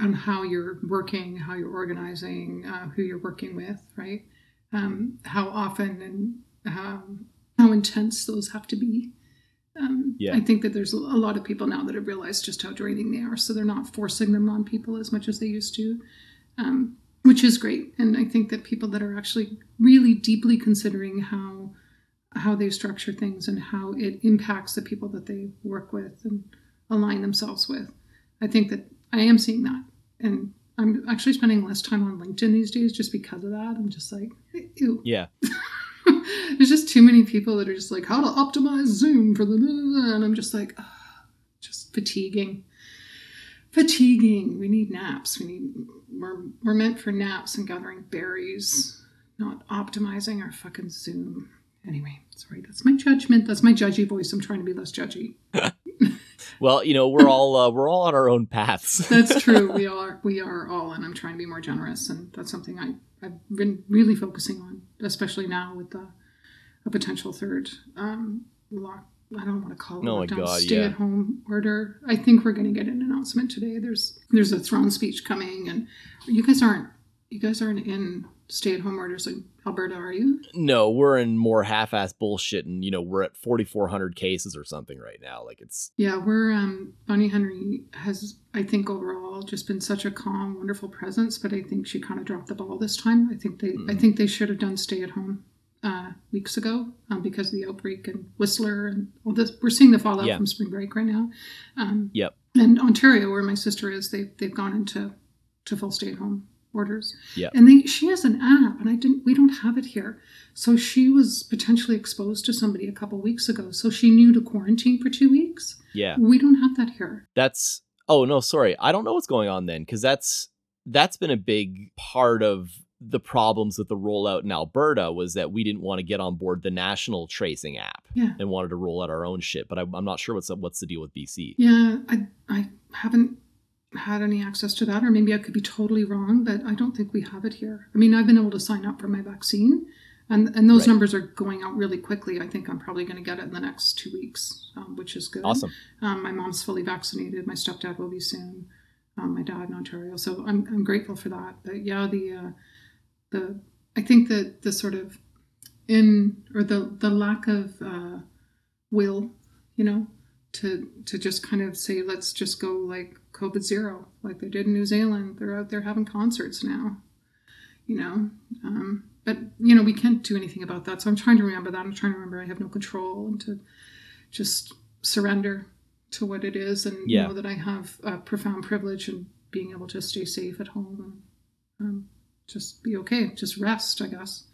on how you're working, how you're organizing, uh, who you're working with, right? Um, how often and how how intense those have to be. Um, Yeah. I think that there's a lot of people now that have realized just how draining they are, so they're not forcing them on people as much as they used to, um, which is great. And I think that people that are actually really deeply considering how how they structure things and how it impacts the people that they work with and align themselves with, I think that I am seeing that, and I'm actually spending less time on LinkedIn these days just because of that. I'm just like, ew. Yeah, There's just too many people that are just like, how to optimize Zoom for the, and I'm just like, "Ugh, just fatiguing. Fatiguing. We need naps. We need, we're, we're meant for naps and gathering berries, not optimizing our fucking Zoom. Anyway, sorry, that's my judgment. That's my judgy voice. I'm trying to be less judgy. well, you know, we're all uh, we're all on our own paths. That's true. We are, we are all, and I'm trying to be more generous, and that's something I, I've been really focusing on, especially now with the a potential third um, lock. I don't want to call it Oh lockdown, God, stay yeah. at home order. I think we're going to get an announcement today. There's there's a throne speech coming, and you guys aren't you guys aren't in stay-at-home orders in Alberta, are you? No, we're in more half-ass bullshit, and you know we're at 4,400 cases or something right now. Like it's Yeah, we're um Bonnie Henry has I think overall just been such a calm, wonderful presence, but I think she kind of dropped the ball this time. I think they I Mhm. think they should have done stay at home uh, weeks ago um, because of the outbreak and Whistler and all this. We're seeing the fallout Yeah. from spring break right now. Um, Yep. And Ontario, where my sister is, they they've gone into to full stay at home orders. Yeah. And they she has an app, and I didn't. We don't have it here. So she was potentially exposed to somebody a couple weeks ago. So she knew to quarantine for two weeks. yeah. We don't have that here. That's oh no, sorry. I don't know what's going on then because that's that's been a big part of the problems with the rollout in Alberta was that we didn't want to get on board the national tracing app Yeah. and wanted to roll out our own shit. But I, I'm not sure what's the, what's the deal with BC. Yeah, I I haven't had any access to that, or maybe I could be totally wrong, but I don't think we have it here. I mean, I've been able to sign up for my vaccine, and and those Right. numbers are going out really quickly. I think I'm probably going to get it in the next two weeks, um, which is good. Awesome. Um, my mom's fully vaccinated. My stepdad will be soon. Um, my dad in Ontario, so I'm I'm grateful for that. But yeah, the uh, the I think that the sort of in or the the lack of uh, will, you know, to to just kind of say let's just go like COVID zero, like they did in New Zealand. They're out there having concerts now, you know. Um, but you know we can't do anything about that. So I'm trying to remember that. I'm trying to remember I have no control and to just surrender to what it is and Yeah. know that I have a profound privilege in being able to stay safe at home and um, just be okay. Just rest, I guess.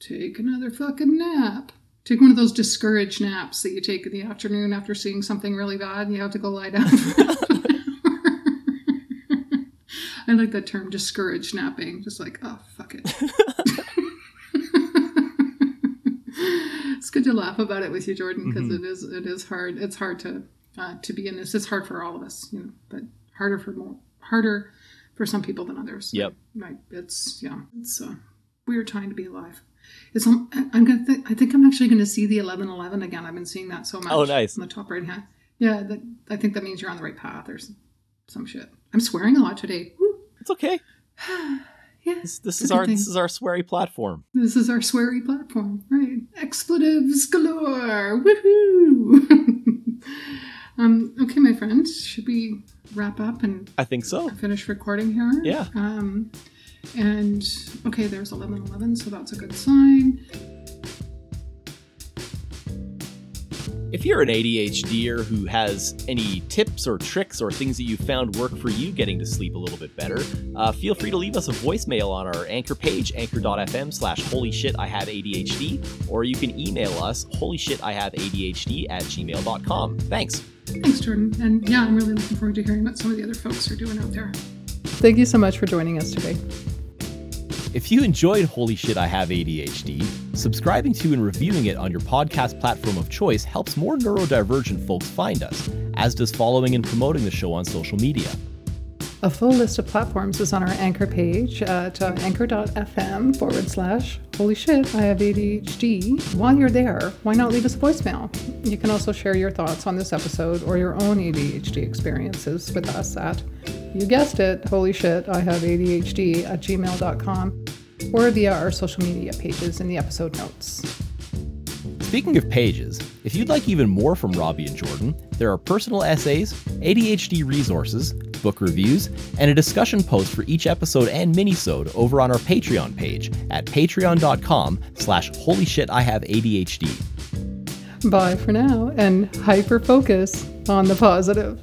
Take another fucking nap. Take one of those discouraged naps that you take in the afternoon after seeing something really bad and you have to go lie down. I like that term, discouraged napping. Just like, oh, fuck it. it's good to laugh about it with you, Jordan, because Mhm. is it is hard. It's hard to uh, to be in this. It's hard for all of us, you know, but harder for more harder for some people than others. Yep. Right. It's yeah. It's a weird time to be alive. It's um, I'm gonna. Th- I think I'm actually going to see the 1111 again. I've been seeing that so much. Oh, nice. On the top right hand. Yeah. That, I think that means you're on the right path or some, some shit. I'm swearing a lot today. Woo. It's okay. yeah. This, this is our thing. this is our sweary platform. This is our sweary platform, right? Expletives galore! Woohoo! um, okay, my friends, should we wrap up and I think so. finish recording here? Yeah. Um, and okay, there's eleven eleven, so that's a good sign. If you're an ADHDer who has any tips or tricks or things that you found work for you getting to sleep a little bit better, uh, feel free to leave us a voicemail on our anchor page, anchor.fm slash holy shit I have ADHD, or you can email us holy shit I have ADHD at gmail.com. Thanks. Thanks, Jordan. And yeah, I'm really looking forward to hearing what some of the other folks are doing out there. Thank you so much for joining us today. If you enjoyed Holy Shit I Have ADHD, subscribing to and reviewing it on your podcast platform of choice helps more neurodivergent folks find us, as does following and promoting the show on social media. A full list of platforms is on our anchor page at uh, anchor.fm forward slash holy shit, I have ADHD. While you're there, why not leave us a voicemail? You can also share your thoughts on this episode or your own ADHD experiences with us at, you guessed it, holy shit, I have ADHD at gmail.com or via our social media pages in the episode notes. Speaking of pages, if you'd like even more from Robbie and Jordan, there are personal essays, ADHD resources, book reviews, and a discussion post for each episode and minisode over on our Patreon page at patreon.com slash holy shit I have ADHD. Bye for now and hyper focus on the positive.